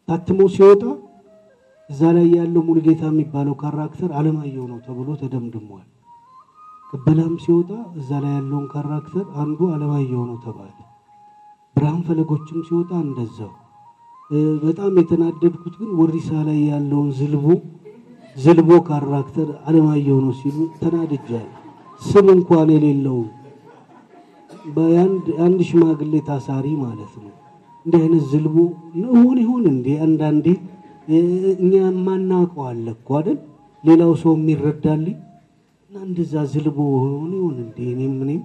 ታትሞ ሲወጣ እዛ ላይ ያለው ሙሉጌታ የሚባለው character አለማየሁ ነው ተብሎ ተደምድሟል። ቅበላም ሲወጣ እዛ ላይ ያለውን character አንዱ አለማየሁ ነው ተባለ። ብርሃን ፈለጎችም ሲወጣ እንደዛው። በጣም የተናደድኩት ግን ወሪሳ ላይ ያለውን ዝልቦ ዝልቦ ካራክተር አለማየሁ ነው ሲሉ ተናድጃል። ስም እንኳን የሌለው በአንድ ሽማግሌ ታሳሪ ማለት ነው። እንዲህ አይነት ዝልቦ ይሆን ይሆን እንዴ? አንዳንዴ እኛ የማናውቀው አለ እኮ አይደል? ሌላው ሰው የሚረዳልኝ እና እንደዛ ዝልቦ ሆን ይሆን እንዴ? እኔም እኔም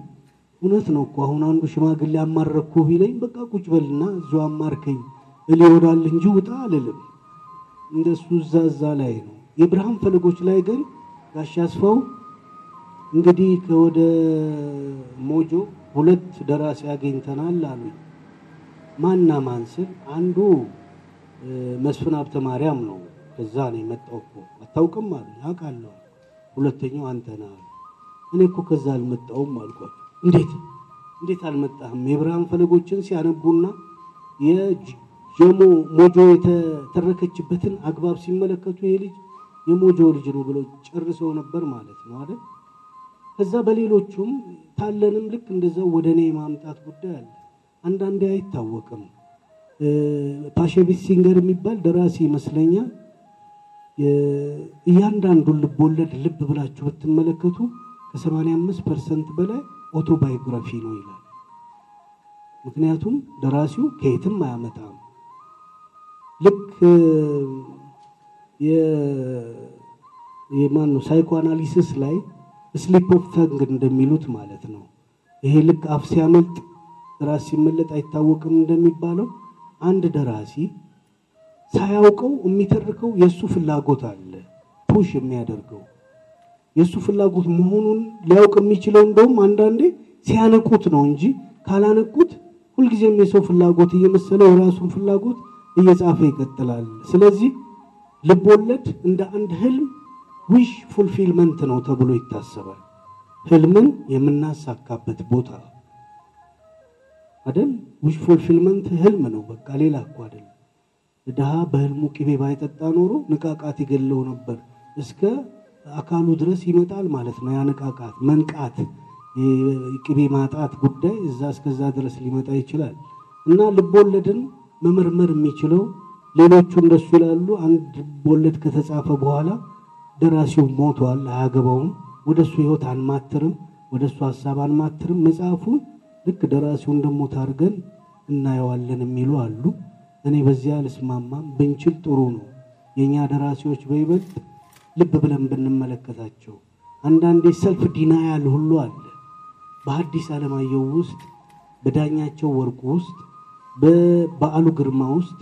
እውነት ነው እኮ አሁን አንዱ ሽማግሌ አማረኩ ቢለኝ በቃ ቁጭ በልና እዚሁ አማርከኝ እል እንጂ ውጣ አልልም። እንደሱ እዛ ላይ ነው። የብርሃን ፈለጎች ላይ ግን ጋሽ አስፋው እንግዲህ ከወደ ሞጆ ሁለት ደራሲ አግኝተናል አሉኝ። ማና ማን ስል አንዱ መስፍን ሀብተ ማርያም ነው። ከዛ ነው የመጣው እኮ አታውቅም አሉኝ። አውቃለሁ። ሁለተኛው አንተ አሉ። እኔ እኮ ከዛ አልመጣውም አልኳቸው። እንዴት እንዴት አልመጣህም? የብርሃን ፈለጎችን ሲያነቡና የጀሞ ሞጆ የተተረከችበትን አግባብ ሲመለከቱ ይሄ ልጅ የሞጆ ልጅ ነው ብለው ጨርሰው ነበር ማለት ነው አይደል? ከዛ በሌሎቹም ታለንም ልክ እንደዛው ወደ እኔ የማምጣት ጉዳይ አለ። አንዳንዴ አይታወቅም። ፓሸቪት ሲንገር የሚባል ደራሲ ይመስለኛል። እያንዳንዱን ልብ ወለድ ልብ ብላችሁ ብትመለከቱ ከ85 percent በላይ autobiography ነው ይላል። ምክንያቱም ደራሲው ከየትም አያመጣም። ልክ የማን ነው psychoanalysis ላይ slip of tongue እንደሚሉት ማለት ነው። ይሄ ልክ አፍ ሲያመልጥ ራስ ሲመለጥ አይታወቅም እንደሚባለው አንድ ደራሲ ሳያውቀው የሚተርከው የእሱ ፍላጎት አለ push የሚያደርገው የእሱ ፍላጎት መሆኑን ሊያውቅ የሚችለው እንደውም አንዳንዴ ሲያነቁት ነው እንጂ ካላነቁት ሁልጊዜም የሰው ፍላጎት እየመሰለው የራሱን ፍላጎት እየጻፈ ይቀጥላል። ስለዚህ ልብ ወለድ እንደ አንድ ህልም wish fulfillment ነው ተብሎ ይታሰባል። ህልምን የምናሳካበት ቦታ አይደል? wish fulfillment ህልም ነው፣ በቃ ሌላ እኮ አይደለም። ድሃ በህልሙ ቅቤ ባይጠጣ ኖሮ ንቃቃት ይገለው ነበር። እስከ አካሉ ድረስ ይመጣል ማለት ነው። ያ ንቃቃት መንቃት፣ ቅቤ ማጣት ጉዳይ እዛ እስከዛ ድረስ ሊመጣ ይችላል። እና ልቦለድን መመርመር የሚችለው ሌሎቹ እንደሱ ይላሉ። አንድ ልቦለድ ከተጻፈ በኋላ ደራሲው ሞቷል፣ አያገባውም። ወደ እሱ ህይወት አንማትርም፣ ወደ እሱ ሀሳብ አንማትርም። መጽሐፉን ልክ ደራሲው እንደሞት አድርገን እናየዋለን የሚሉ አሉ። እኔ በዚያ አልስማማም። ብንችል ጥሩ ነው። የእኛ ደራሲዎች በይበልጥ ልብ ብለን ብንመለከታቸው አንዳንዴ ሰልፍ ዲናያል ሁሉ አለ። በሐዲስ ዓለማየሁ ውስጥ፣ በዳኛቸው ወርቁ ውስጥ፣ በበዓሉ ግርማ ውስጥ፣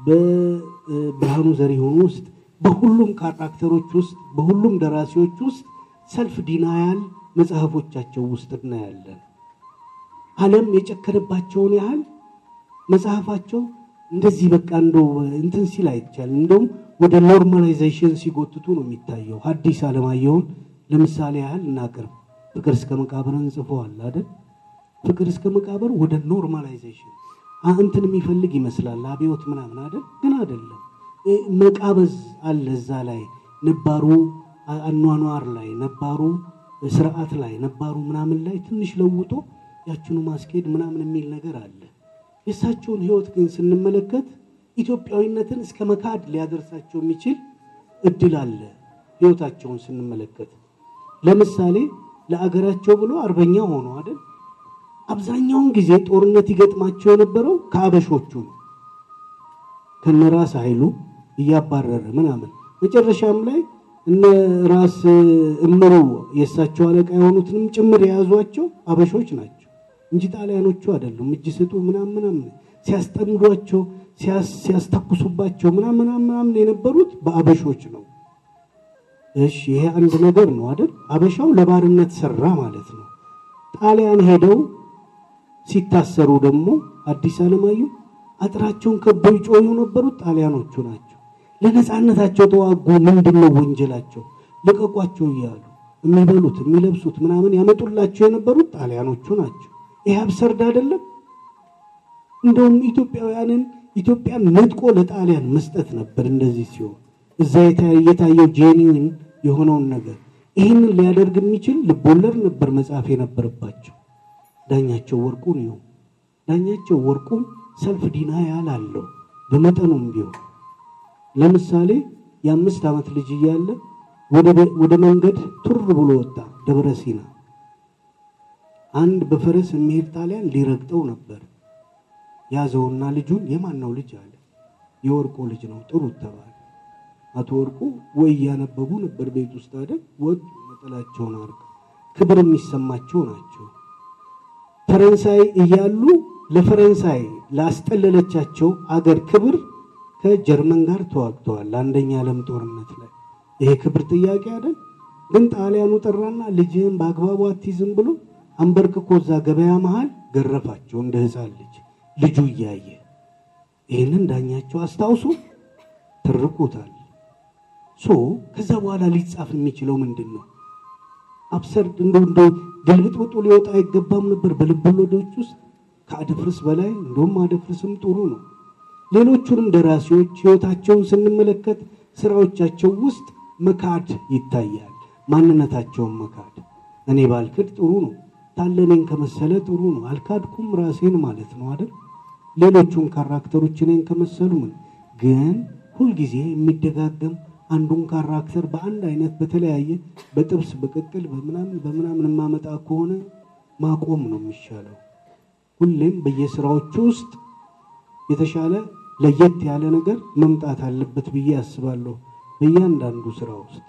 በብርሃኑ ዘሪሁን ውስጥ፣ በሁሉም ካራክተሮች ውስጥ፣ በሁሉም ደራሲዎች ውስጥ ሰልፍ ዲናያል መጽሐፎቻቸው ውስጥ እናያለን። ዓለም የጨከነባቸውን ያህል መጽሐፋቸው እንደዚህ በቃ እንደው እንትን ሲል አይቻልም። እንደውም ወደ normalization ሲጎትቱ ነው የሚታየው። ሐዲስ ዓለማየሁን ለምሳሌ ያህል እናቅርብ። ፍቅር እስከ መቃብርን ጽፈዋል አይደል? ፍቅር እስከ መቃብር ወደ normalization እንትን የሚፈልግ ይመስላል አብዮት ምናምን አይደል? ግን አይደለም። መቃበዝ አለ እዛ ላይ ነባሩ አኗኗር ላይ ነባሩ ስርዓት ላይ ነባሩ ምናምን ላይ ትንሽ ለውጦ ያችኑ ማስኬድ ምናምን የሚል ነገር አለ። የእሳቸውን ህይወት ግን ስንመለከት ኢትዮጵያዊነትን እስከ መካድ ሊያደርሳቸው የሚችል እድል አለ። ህይወታቸውን ስንመለከት ለምሳሌ ለአገራቸው ብሎ አርበኛ ሆኖ አይደል? አብዛኛውን ጊዜ ጦርነት ይገጥማቸው የነበረው ከአበሾቹ ነው። ከነራስ ኃይሉ እያባረረ ምናምን መጨረሻም ላይ እነ ራስ እምሩ የእሳቸው አለቃ የሆኑትንም ጭምር የያዟቸው አበሾች ናቸው እንጂ ጣሊያኖቹ አይደሉም። እጅ ስጡ ምናምን ምናምን ሲያስጠምዷቸው ሲያስተኩሱባቸው ምናምን ምናምን የነበሩት በአበሾች ነው። እሺ ይሄ አንድ ነገር ነው አይደል? አበሻው ለባርነት ሰራ ማለት ነው። ጣሊያን ሄደው ሲታሰሩ ደግሞ አዲስ ዓለማየሁ አጥራቸውን ከበው ይጮሁ የነበሩት ጣሊያኖቹ ናቸው። ለነፃነታቸው ተዋጉ። ምንድን ነው ወንጀላቸው? ልቀቋቸው እያሉ የሚበሉት የሚለብሱት ምናምን ያመጡላቸው የነበሩት ጣሊያኖቹ ናቸው። ይሄ አብሰርድ አይደለም? እንደውም ኢትዮጵያውያንን ኢትዮጵያን ነጥቆ ለጣሊያን መስጠት ነበር። እንደዚህ ሲሆን እዛ የታየው ጄኒን የሆነውን ነገር ይህንን ሊያደርግ የሚችል ልቦለድ ነበር መጽሐፍ የነበረባቸው። ዳኛቸው ወርቁ ነው። ዳኛቸው ወርቁም ሰልፍ ዲናያል አለው በመጠኑም ቢሆን ለምሳሌ የአምስት ዓመት ልጅ እያለ ወደ መንገድ ቱር ብሎ ወጣ። ደብረ ሲና አንድ በፈረስ የሚሄድ ጣሊያን ሊረግጠው ነበር። ያዘውና ልጁን የማን ልጅ አለ። የወርቁ ልጅ ነው ጥሩት ተባለ። አቶ ወርቁ ወይ እያነበቡ ነበር ቤት ውስጥ አይደል? ወጡ ነጠላቸውን አድርገው ክብር የሚሰማቸው ናቸው። ፈረንሳይ እያሉ ለፈረንሳይ ላስጠለለቻቸው አገር ክብር ከጀርመን ጋር ተዋግተዋል። አንደኛ ዓለም ጦርነት ላይ ይሄ ክብር ጥያቄ አይደል? ግን ጣሊያኑ ጠራና ልጅህን በአግባቡ አትይዝም ብሎ አንበርክኮ እዛ ገበያ መሃል ገረፋቸው እንደ ሕፃን ልጅ ልጁ እያየ ይህንን ዳኛቸው አስታውሶ ትርቁታል። so ከዛ በኋላ ሊጻፍ የሚችለው ምንድን ነው? absurd እንደ እንደ ግልብጥብጡ ሊወጣ አይገባም ነበር በልቦለዶች ውስጥ ከአደፍርስ በላይ እንደውም አደፍርስም ጥሩ ነው። ሌሎቹንም ደራሲዎች ህይወታቸውን ስንመለከት ስራዎቻቸው ውስጥ መካድ ይታያል። ማንነታቸውን መካድ እኔ ባልክድ ጥሩ ነው፣ ታለኔን ከመሰለ ጥሩ ነው። አልካድኩም ራሴን ማለት ነው አይደል? ሌሎቹን character ኦች እኔን ከመሰሉ ምን ግን ሁልጊዜ የሚደጋገም አንዱን character በአንድ አይነት በተለያየ በጥብስ በቅቅል በምናምን በምናምን የማመጣ ከሆነ ማቆም ነው የሚሻለው። ሁሌም በየስራዎቹ ውስጥ የተሻለ ለየት ያለ ነገር መምጣት አለበት ብዬ አስባለሁ። በእያንዳንዱ ስራ ውስጥ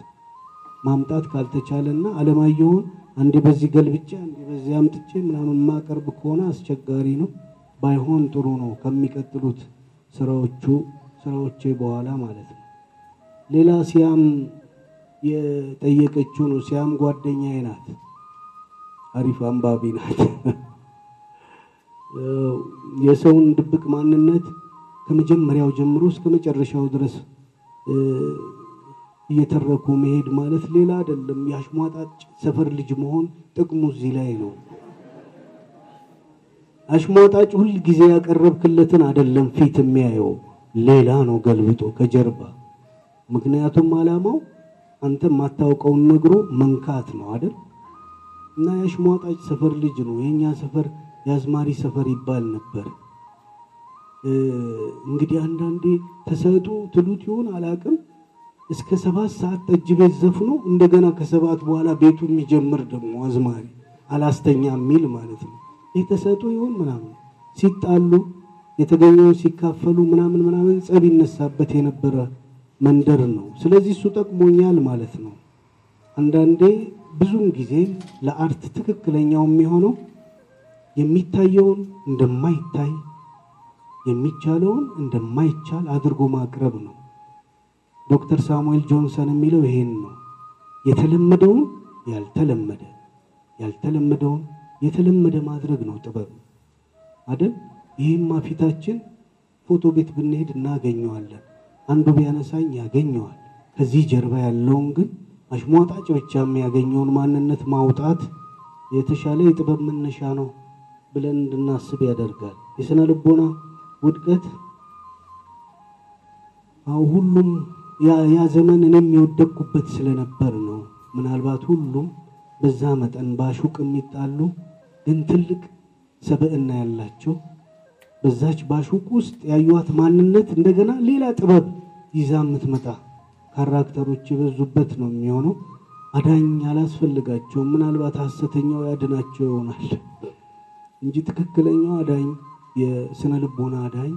ማምጣት ካልተቻለና አለማየሁን አንዴ በዚህ ገልብጬ አንዴ በዚህ አምጥቼ ምናምን የማቀርብ ከሆነ አስቸጋሪ ነው። ባይሆን ጥሩ ነው ከሚቀጥሉት ስራዎቹ ስራዎቼ በኋላ ማለት ነው። ሌላ ሲያም የጠየቀችው ነው። ሲያም ጓደኛዬ ናት፣ አሪፍ አንባቢ ናት። የሰውን ድብቅ ማንነት ከመጀመሪያው ጀምሮ እስከ መጨረሻው ድረስ እየተረኩ መሄድ ማለት ሌላ አይደለም። የአሽሟጣጭ ሰፈር ልጅ መሆን ጥቅሙ እዚህ ላይ ነው። አሽሟጣጭ ሁል ጊዜ ያቀረብክለትን አይደለም ፊት የሚያየው ሌላ ነው ገልብጦ ከጀርባ። ምክንያቱም ዓላማው አንተ የማታውቀውን ነግሮ መንካት ነው አይደል? እና የአሽሟጣጭ ሰፈር ልጅ ነው። የኛ ሰፈር የአዝማሪ ሰፈር ይባል ነበር። እንግዲህ አንዳንዴ ተሰጡ ትሉት ይሆን አላቅም። እስከ ሰባት ሰዓት ጠጅ ቤት ዘፍኖ እንደገና ከሰባት በኋላ ቤቱ የሚጀምር ደግሞ አዝማሪ አላስተኛ የሚል ማለት ነው። ይህ ተሰጡ ይሆን ምናምን ሲጣሉ የተገኘውን ሲካፈሉ ምናምን ምናምን ጸብ ይነሳበት የነበረ መንደር ነው። ስለዚህ እሱ ጠቅሞኛል ማለት ነው። አንዳንዴ ብዙም ጊዜ ለአርት ትክክለኛው የሚሆነው የሚታየውን እንደማይታይ የሚቻለውን እንደማይቻል አድርጎ ማቅረብ ነው። ዶክተር ሳሙኤል ጆንሰን የሚለው ይሄን ነው። የተለመደውን ያልተለመደ ያልተለመደውን የተለመደ ማድረግ ነው ጥበብ አይደል? ይህማ ፊታችን ፎቶ ቤት ብንሄድ እናገኘዋለን። አንዱ ቢያነሳኝ ያገኘዋል። ከዚህ ጀርባ ያለውን ግን አሽሟጣጭ ብቻ የሚያገኘውን ማንነት ማውጣት የተሻለ የጥበብ መነሻ ነው ብለን እንድናስብ ያደርጋል። የስነ ልቦና ውድቀት አዎ ሁሉም ያ ዘመን እኔም የወደቅኩበት ስለነበር ነው። ምናልባት ሁሉም በዛ መጠን ባሹቅ የሚጣሉ ግን ትልቅ ሰብዕና ያላቸው በዛች ባሹቅ ውስጥ ያዩዋት ማንነት እንደገና ሌላ ጥበብ ይዛ የምትመጣ ካራክተሮች የበዙበት ነው የሚሆነው። አዳኝ አላስፈልጋቸውም። ምናልባት ሐሰተኛው ያድናቸው ይሆናል እንጂ ትክክለኛው አዳኝ የስነ ልቦና አዳኝ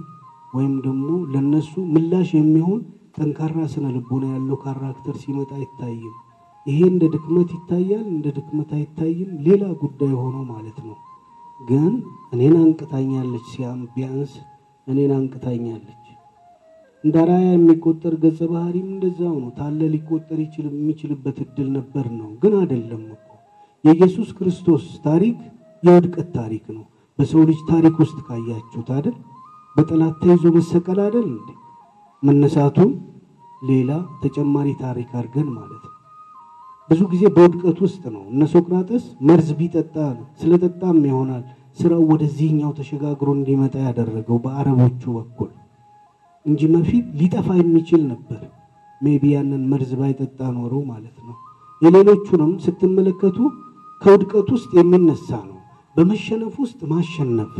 ወይም ደግሞ ለነሱ ምላሽ የሚሆን ጠንካራ ስነ ልቦና ያለው ካራክተር ሲመጣ አይታይም። ይሄ እንደ ድክመት ይታያል፣ እንደ ድክመት አይታይም። ሌላ ጉዳይ ሆኖ ማለት ነው። ግን እኔን አንቅታኛለች፣ ሲያም ቢያንስ እኔን አንቅታኛለች። እንደ አርአያ የሚቆጠር ገጸ ባህሪም እንደዛው ነው። ታለ ሊቆጠር የሚችልበት እድል ነበር ነው፣ ግን አይደለም እኮ የኢየሱስ ክርስቶስ ታሪክ የውድቀት ታሪክ ነው። በሰው ልጅ ታሪክ ውስጥ ካያችሁት አይደል በጠላት ተይዞ መሰቀል አይደል እንዴ? መነሳቱም ሌላ ተጨማሪ ታሪክ አድርገን ማለት ነው። ብዙ ጊዜ በውድቀት ውስጥ ነው። እነ ሶቅራጠስ መርዝ ቢጠጣ ስለጠጣም ይሆናል ስራው ወደዚህኛው ተሸጋግሮ እንዲመጣ ያደረገው በአረቦቹ በኩል እንጂ በፊት ሊጠፋ የሚችል ነበር። maybe ያንን መርዝ ባይጠጣ ኖሮ ማለት ነው። የሌሎቹንም ስትመለከቱ ከውድቀት ውስጥ የሚነሳ ነው። በመሸነፍ ውስጥ ማሸነፍ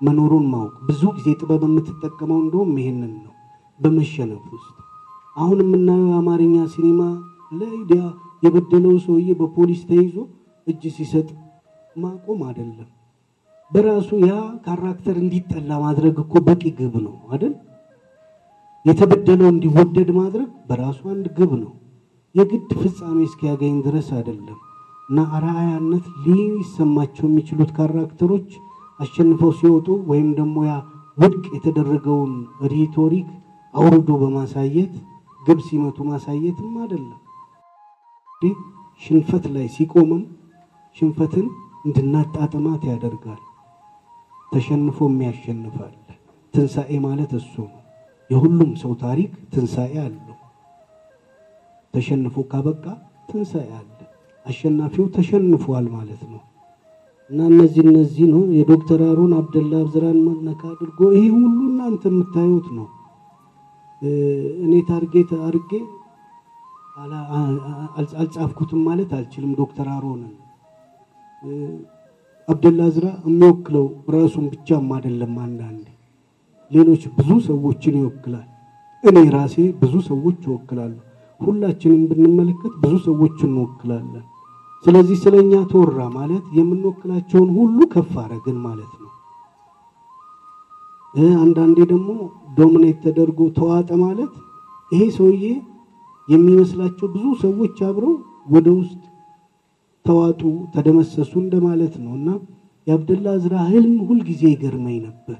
መኖሩን ማወቅ። ብዙ ጊዜ ጥበብ የምትጠቀመው እንደውም ይሄንን ነው። በመሸነፍ ውስጥ አሁን የምናየው የአማርኛ ሲኒማ ላይ ዲያ የበደለው ሰውዬ በፖሊስ ተይዞ እጅ ሲሰጥ ማቆም አይደለም። በራሱ ያ character እንዲጠላ ማድረግ እኮ በቂ ግብ ነው አይደል? የተበደለው እንዲወደድ ማድረግ በራሱ አንድ ግብ ነው። የግድ ፍጻሜ እስኪያገኝ ድረስ አይደለም። እና አርአያነት ሊሰማቸው የሚችሉት character ኦች አሸንፈው ሲወጡ ወይም ደግሞ ያ ውድቅ የተደረገውን rhetoric አውርዶ በማሳየት ግብ ሲመቱ ማሳየትም አይደለም። ሽንፈት ላይ ሲቆምም ሽንፈትን እንድናጣጥማት ያደርጋል። ተሸንፎም ያሸንፋል። ትንሣኤ ማለት እሱ ነው። የሁሉም ሰው ታሪክ ትንሣኤ አለው። ተሸንፎ ካበቃ ትንሣኤ አለ። አሸናፊው ተሸንፏል ማለት ነው። እና እነዚህ እነዚህ ነው የዶክተር አሮን አብደላ አብዝራን መነካ አድርጎ ይሄ ሁሉ እናንተ የምታዩት ነው። እኔ target አድርጌ አልጻፍኩትም ማለት አልችልም። ዶክተር አሮንን አብደላ አዝራ የሚወክለው ራሱን ብቻም አይደለም። አንዳንዴ ሌሎች ብዙ ሰዎችን ይወክላል። እኔ ራሴ ብዙ ሰዎች ይወክላሉ። ሁላችንም ብንመለከት ብዙ ሰዎችን እንወክላለን። ስለዚህ ስለኛ ተወራ ማለት የምንወክላቸውን ሁሉ ከፍ አረግን ማለት ነው። አንዳንዴ ደግሞ ዶሚኔት ተደርጎ ተዋጠ ማለት ይሄ ሰውዬ የሚመስላቸው ብዙ ሰዎች አብረው ወደ ውስጥ ተዋጡ፣ ተደመሰሱ እንደማለት ነው። እና የአብደላ አዝራ ህልም ሁልጊዜ ይገርመኝ ነበር።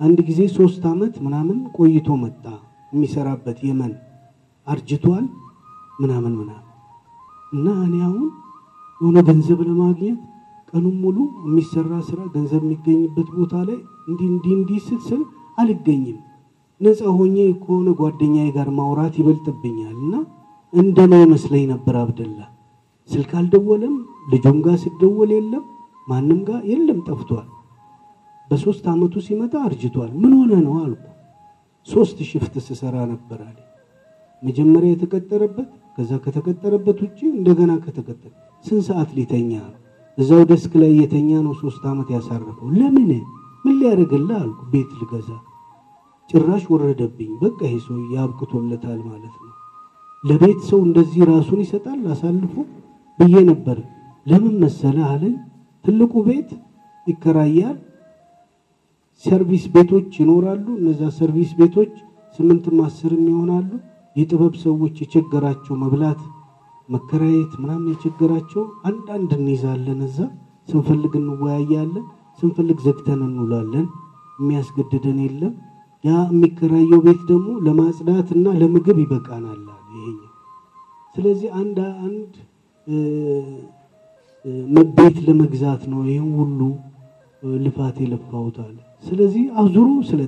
አንድ ጊዜ ሶስት ዓመት ምናምን ቆይቶ መጣ የሚሰራበት የመን አርጅቷል ምናምን ምናምን እና እኔ አሁን የሆነ ገንዘብ ለማግኘት ቀኑን ሙሉ የሚሰራ ስራ ገንዘብ የሚገኝበት ቦታ ላይ እንዲህ እንዲህ እንዲህ ስል አልገኝም። ነፃ ሆኜ ከሆነ ጓደኛዬ ጋር ማውራት ይበልጥብኛል እና ይመስለኝ ነበር። አብደላ ስልክ አልደወለም፣ ልጁም ጋር ስደወል የለም፣ ማንም ጋር የለም፣ ጠፍቷል። በሶስት ዓመቱ ሲመጣ አርጅቷል። ምን ሆነ ነው አልኩ። ሶስት ሽፍት ስሰራ ነበር አለ። መጀመሪያ የተቀጠረበት ከዛ ከተቀጠረበት ውጭ እንደገና ከተቀጠረ ስንት ሰዓት ሊተኛ ነው? እዛው ደስክ ላይ የተኛ ነው ሶስት ዓመት ያሳረፈው። ለምን ምን ሊያደርግልህ አልኩ። ቤት ልገዛ ጭራሽ ወረደብኝ። በቃ ይሄ ሰው ያብቅቶለታል ማለት ነው። ለቤት ሰው እንደዚህ ራሱን ይሰጣል አሳልፎ ብዬ ነበር። ለምን መሰለ አለኝ። ትልቁ ቤት ይከራያል። service ቤቶች ይኖራሉ። እነዛ service ቤቶች ስምንትም አስርም ይሆናሉ። የጥበብ ሰዎች የቸገራቸው መብላት መከራየት ምናምን የቸገራቸው አንዳንድ እንይዛለን። እዛ ስንፈልግ እንወያያለን፣ ስንፈልግ ዘግተን እንውላለን። የሚያስገድደን የለም። ያ የሚከራየው ቤት ደግሞ ለማጽዳት እና ለምግብ ይበቃናል ይሄኛው። ስለዚህ አንድ አንድ ቤት ለመግዛት ነው ይህን ሁሉ ልፋት አለ። ስለዚህ አዙሮ ስለ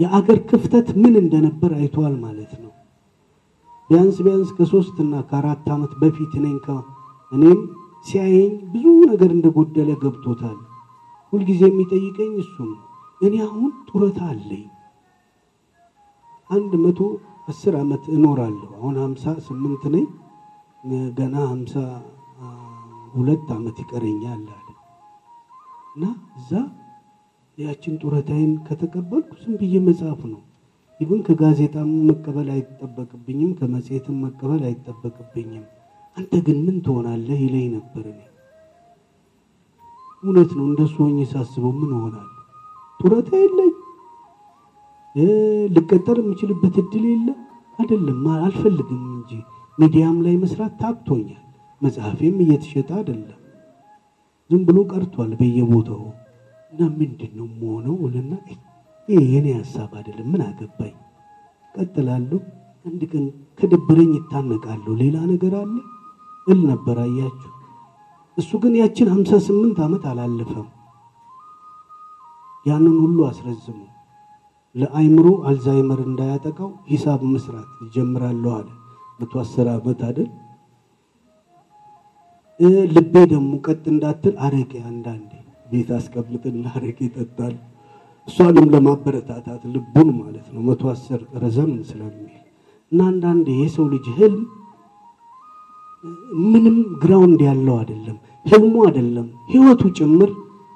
የአገር ክፍተት ምን እንደነበር አይቷል ማለት ነው። ቢያንስ ቢያንስ ከሶስት እና ከአራት ዓመት በፊት እኔን እኔም ሲያየኝ ብዙ ነገር እንደጎደለ ገብቶታል። ሁልጊዜ የሚጠይቀኝ እሱ ነው። እኔ አሁን ጡረታ አለኝ አንድ መቶ አስር ዓመት እኖራለሁ። አሁን ሀምሳ ስምንት ነኝ። ገና ሀምሳ ሁለት ዓመት ይቀረኛል አለ እና እዛ ያችን ጡረታዬን ከተቀበልኩ ዝም ብዬ መጽሐፍ ነው ይብን ከጋዜጣም መቀበል አይጠበቅብኝም፣ ከመጽሔትም መቀበል አይጠበቅብኝም። አንተ ግን ምን ትሆናለህ ይለኝ ነበር። እኔ እውነት ነው እንደሱ ሆኜ ሳስበው ምን እሆናለሁ? ጡረታ የለኝ ልቀጠር የምችልበት እድል የለም። አይደለም አልፈልግም እንጂ ሚዲያም ላይ መስራት ታክቶኛል። መጽሐፌም እየተሸጠ አይደለም፣ ዝም ብሎ ቀርቷል በየቦታው እና ምንድን ነው የምሆነው እልና ይሄ የኔ ሀሳብ አይደለም፣ ምን አገባኝ፣ ቀጥላለሁ። አንድ ቀን ከደበረኝ ይታነቃለሁ፣ ሌላ ነገር አለ እል ነበር። አያችሁ፣ እሱ ግን ያችን ሀምሳ ስምንት ዓመት አላለፈም። ያንን ሁሉ አስረዝሙ ለአይምሮ አልዛይመር እንዳያጠቃው ሂሳብ መስራት ይጀምራለሁ አለ። መቶ አስር ዓመት አይደል? ልቤ ደግሞ ቀጥ እንዳትል አረቄ አንዳንዴ ቤት አስቀምጥና አረቄ ይጠጣል። እሷንም ለማበረታታት ልቡን ማለት ነው። መቶ አስር ረዘም ስለሚል እና አንዳንዴ የሰው ልጅ ህልም ምንም ግራውንድ ያለው አይደለም። ህልሙ አይደለም ህይወቱ ጭምር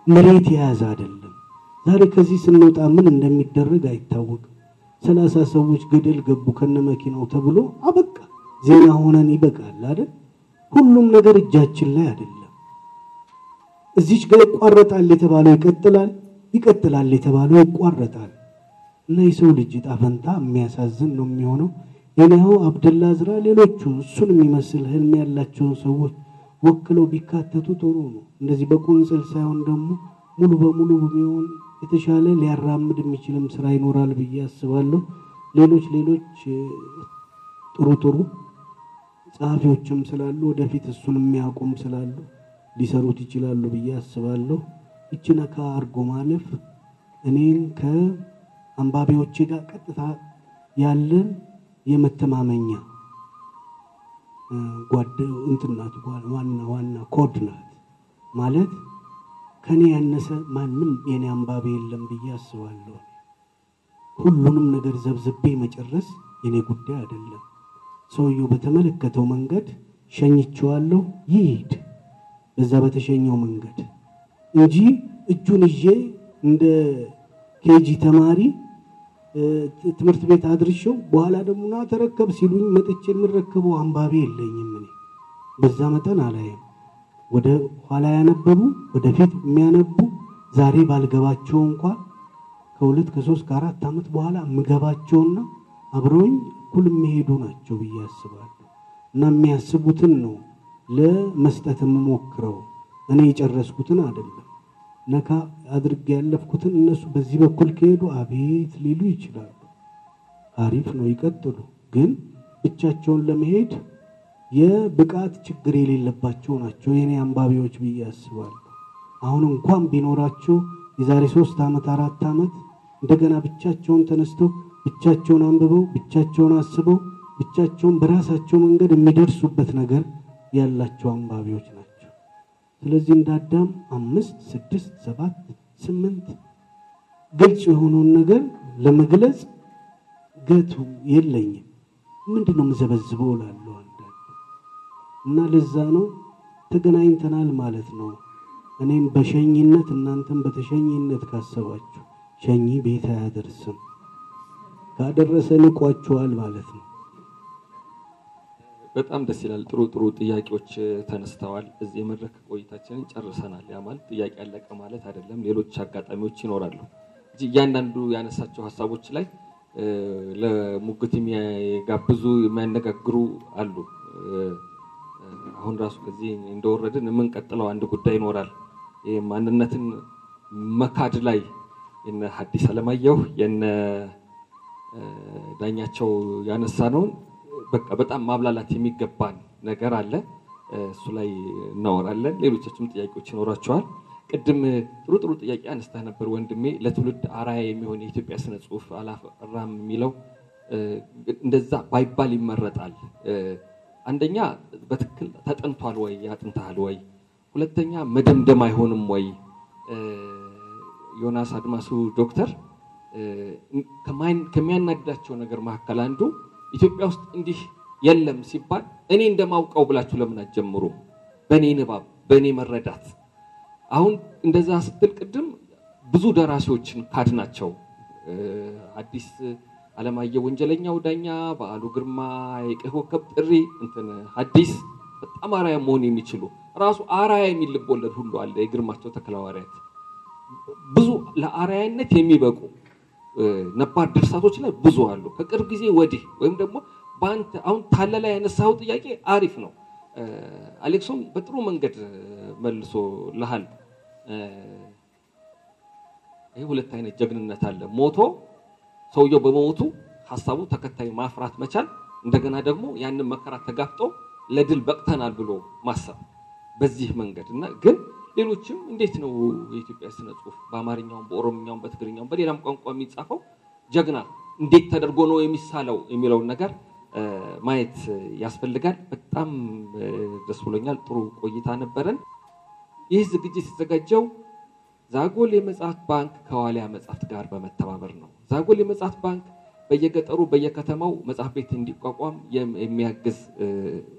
መሬት የያዘ አይደለም። ዛሬ ከዚህ ስንወጣ ምን እንደሚደረግ አይታወቅም። ሰላሳ ሰዎች ገደል ገቡ ከነ መኪናው ተብሎ አበቃ። ዜና ሆነን ይበቃል አይደል? ሁሉም ነገር እጃችን ላይ አይደለም። እዚች ጋር ይቋረጣል የተባለው ይቀጥላል፣ ይቀጥላል የተባለው ይቋረጣል። እና የሰው ልጅ ዕጣ የሚያሳዝን ነው የሚሆነው። የኔው አብደላ ዝራ፣ ሌሎቹ እሱን የሚመስል ህልም ያላቸውን ሰዎች ወክለው ቢካተቱ ጥሩ ነው። እንደዚህ በቁንጽል ሳይሆን ደግሞ ሙሉ በሙሉ ቢሆን የተሻለ ሊያራምድ የሚችልም ስራ ይኖራል ብዬ አስባለሁ። ሌሎች ሌሎች ጥሩ ጥሩ ጸሐፊዎችም ስላሉ ወደፊት እሱን የሚያውቁም ስላሉ ሊሰሩት ይችላሉ ብዬ አስባለሁ። ይቺ ነካ አርጎ ማለፍ እኔን ከአንባቢዎቼ ጋር ቀጥታ ያለን የመተማመኛ ጓደ እንትን ዋና ዋና ኮድ ናት ማለት ከኔ ያነሰ ማንም የኔ አንባቢ የለም ብዬ አስባለሁ። ሁሉንም ነገር ዘብዝቤ መጨረስ የኔ ጉዳይ አይደለም። ሰውየው በተመለከተው መንገድ ሸኝቼዋለሁ፣ ይሂድ በዛ በተሸኘው መንገድ እንጂ እጁን ይዤ እንደ ኬጂ ተማሪ ትምህርት ቤት አድርሼው በኋላ ደግሞ ና ተረከብ ሲሉኝ መጥቼ የምረከበው አንባቢ የለኝም። እኔ በዛ መጠን አላየም። ወደ ኋላ ያነበቡ ወደፊት የሚያነቡ ዛሬ ባልገባቸው እንኳን ከሁለት ከሶስት ከአራት ዓመት በኋላ የምገባቸውና አብረውኝ እኩል የሚሄዱ ናቸው ብዬ አስባለሁ። እና የሚያስቡትን ነው ለመስጠት የምሞክረው እኔ የጨረስኩትን አይደለም። ነካ አድርጌ ያለፍኩትን እነሱ በዚህ በኩል ከሄዱ አቤት ሊሉ ይችላሉ። አሪፍ ነው ይቀጥሉ። ግን ብቻቸውን ለመሄድ የብቃት ችግር የሌለባቸው ናቸው የኔ አንባቢዎች ብዬ አስባለሁ። አሁን እንኳን ቢኖራቸው የዛሬ ሶስት ዓመት አራት ዓመት እንደገና ብቻቸውን ተነስተው ብቻቸውን አንብበው ብቻቸውን አስበው ብቻቸውን በራሳቸው መንገድ የሚደርሱበት ነገር ያላቸው አንባቢዎች ስለዚህ እንዳዳም አምስት ስድስት ሰባት ስምንት ግልጽ የሆነውን ነገር ለመግለጽ ገቱ የለኝም። ምንድን ነው የምዘበዝበው እላለሁ አንዳንድ እና ለዛ ነው ተገናኝተናል ማለት ነው። እኔም በሸኝነት እናንተም በተሸኝነት ካሰባችሁ ሸኚ ቤት አያደርስም፣ ካደረሰ ንቋችኋል ማለት ነው። በጣም ደስ ይላል። ጥሩ ጥሩ ጥያቄዎች ተነስተዋል። እዚህ የመድረክ ቆይታችንን ጨርሰናል። ያ ማለት ጥያቄ ያለቀ ማለት አይደለም። ሌሎች አጋጣሚዎች ይኖራሉ እንጂ እያንዳንዱ ያነሳቸው ሀሳቦች ላይ ለሙግት የሚጋብዙ የሚያነጋግሩ አሉ። አሁን ራሱ ከዚህ እንደወረድን የምንቀጥለው አንድ ጉዳይ ይኖራል። ማንነትን መካድ ላይ የነ ሐዲስ ዓለማየሁ የነ ዳኛቸው ያነሳ ነውን በቃ በጣም ማብላላት የሚገባን ነገር አለ። እሱ ላይ እናወራለን። ሌሎቻችም ጥያቄዎች ይኖራቸዋል። ቅድም ጥሩ ጥሩ ጥያቄ አነስተህ ነበር ወንድሜ። ለትውልድ አራያ የሚሆን የኢትዮጵያ ስነ ጽሁፍ አላፈራም የሚለው እንደዛ ባይባል ይመረጣል። አንደኛ በትክክል ተጠንቷል ወይ ያጥንተሃል ወይ? ሁለተኛ መደምደም አይሆንም ወይ? ዮናስ አድማሱ ዶክተር ከሚያናድዳቸው ነገር መካከል አንዱ ኢትዮጵያ ውስጥ እንዲህ የለም ሲባል እኔ እንደማውቀው ብላችሁ ለምን አትጀምሩም? በእኔ ንባብ፣ በእኔ መረዳት። አሁን እንደዛ ስትል ቅድም ብዙ ደራሲዎችን ካድናቸው አዲስ አለማየሁ ወንጀለኛው ዳኛ፣ በዓሉ ግርማ፣ የቀይ ኮከብ ጥሪ፣ እንትን ሐዲስ በጣም አራያ መሆን የሚችሉ ራሱ አራያ የሚል ልቦለድ ሁሉ አለ። የግርማቸው ተክለሐዋርያት ብዙ ለአራያነት የሚበቁ ነባር ድርሳቶች ላይ ብዙ አሉ። ከቅርብ ጊዜ ወዲህ ወይም ደግሞ በአንተ አሁን ታለ ላይ ያነሳው ጥያቄ አሪፍ ነው። አሌክሶም በጥሩ መንገድ መልሶ ልሃል። ይህ ሁለት አይነት ጀግንነት አለ። ሞቶ ሰውየው በመሞቱ ሀሳቡ ተከታይ ማፍራት መቻል፣ እንደገና ደግሞ ያንን መከራ ተጋፍጦ ለድል በቅተናል ብሎ ማሰብ በዚህ መንገድ እና ግን ሌሎችም እንዴት ነው የኢትዮጵያ ስነ ጽሁፍ በአማርኛውም በኦሮምኛውም በትግርኛውም በሌላም ቋንቋ የሚጻፈው ጀግና እንዴት ተደርጎ ነው የሚሳለው የሚለውን ነገር ማየት ያስፈልጋል። በጣም ደስ ብሎኛል። ጥሩ ቆይታ ነበረን። ይህ ዝግጅት የተዘጋጀው ዛጎል የመጽሐፍት ባንክ ከዋሊያ መጽሐፍት ጋር በመተባበር ነው። ዛጎል የመጽሐፍት ባንክ በየገጠሩ በየከተማው መጽሐፍ ቤት እንዲቋቋም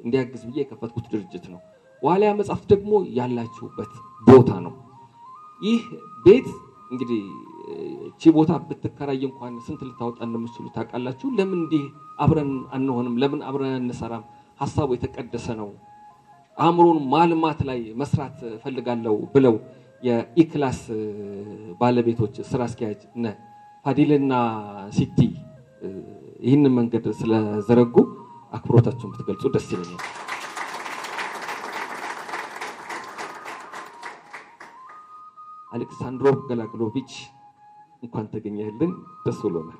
እንዲያግዝ ብዬ የከፈትኩት ድርጅት ነው። ዋሊያ መጽሐፍት ደግሞ ያላችሁበት ቦታ ነው። ይህ ቤት እንግዲህ እቺ ቦታ ብትከራይ እንኳን ስንት ልታወጣ እንደምትችሉ ታውቃላችሁ። ለምን እንዲህ አብረን አንሆንም? ለምን አብረን አንሰራም? ሀሳቡ የተቀደሰ ነው። አእምሮን ማልማት ላይ መስራት እፈልጋለሁ ብለው የኢክላስ ባለቤቶች ስራ አስኪያጅ እነ ፋዲልና ሲቲ ይህንን መንገድ ስለዘረጉ አክብሮታችሁን ብትገልጹ ደስ ይለኛል። አሌክሳንድሮ ገላግሎቪች እንኳን ተገኘህልን፣ ደስ ብሎናል።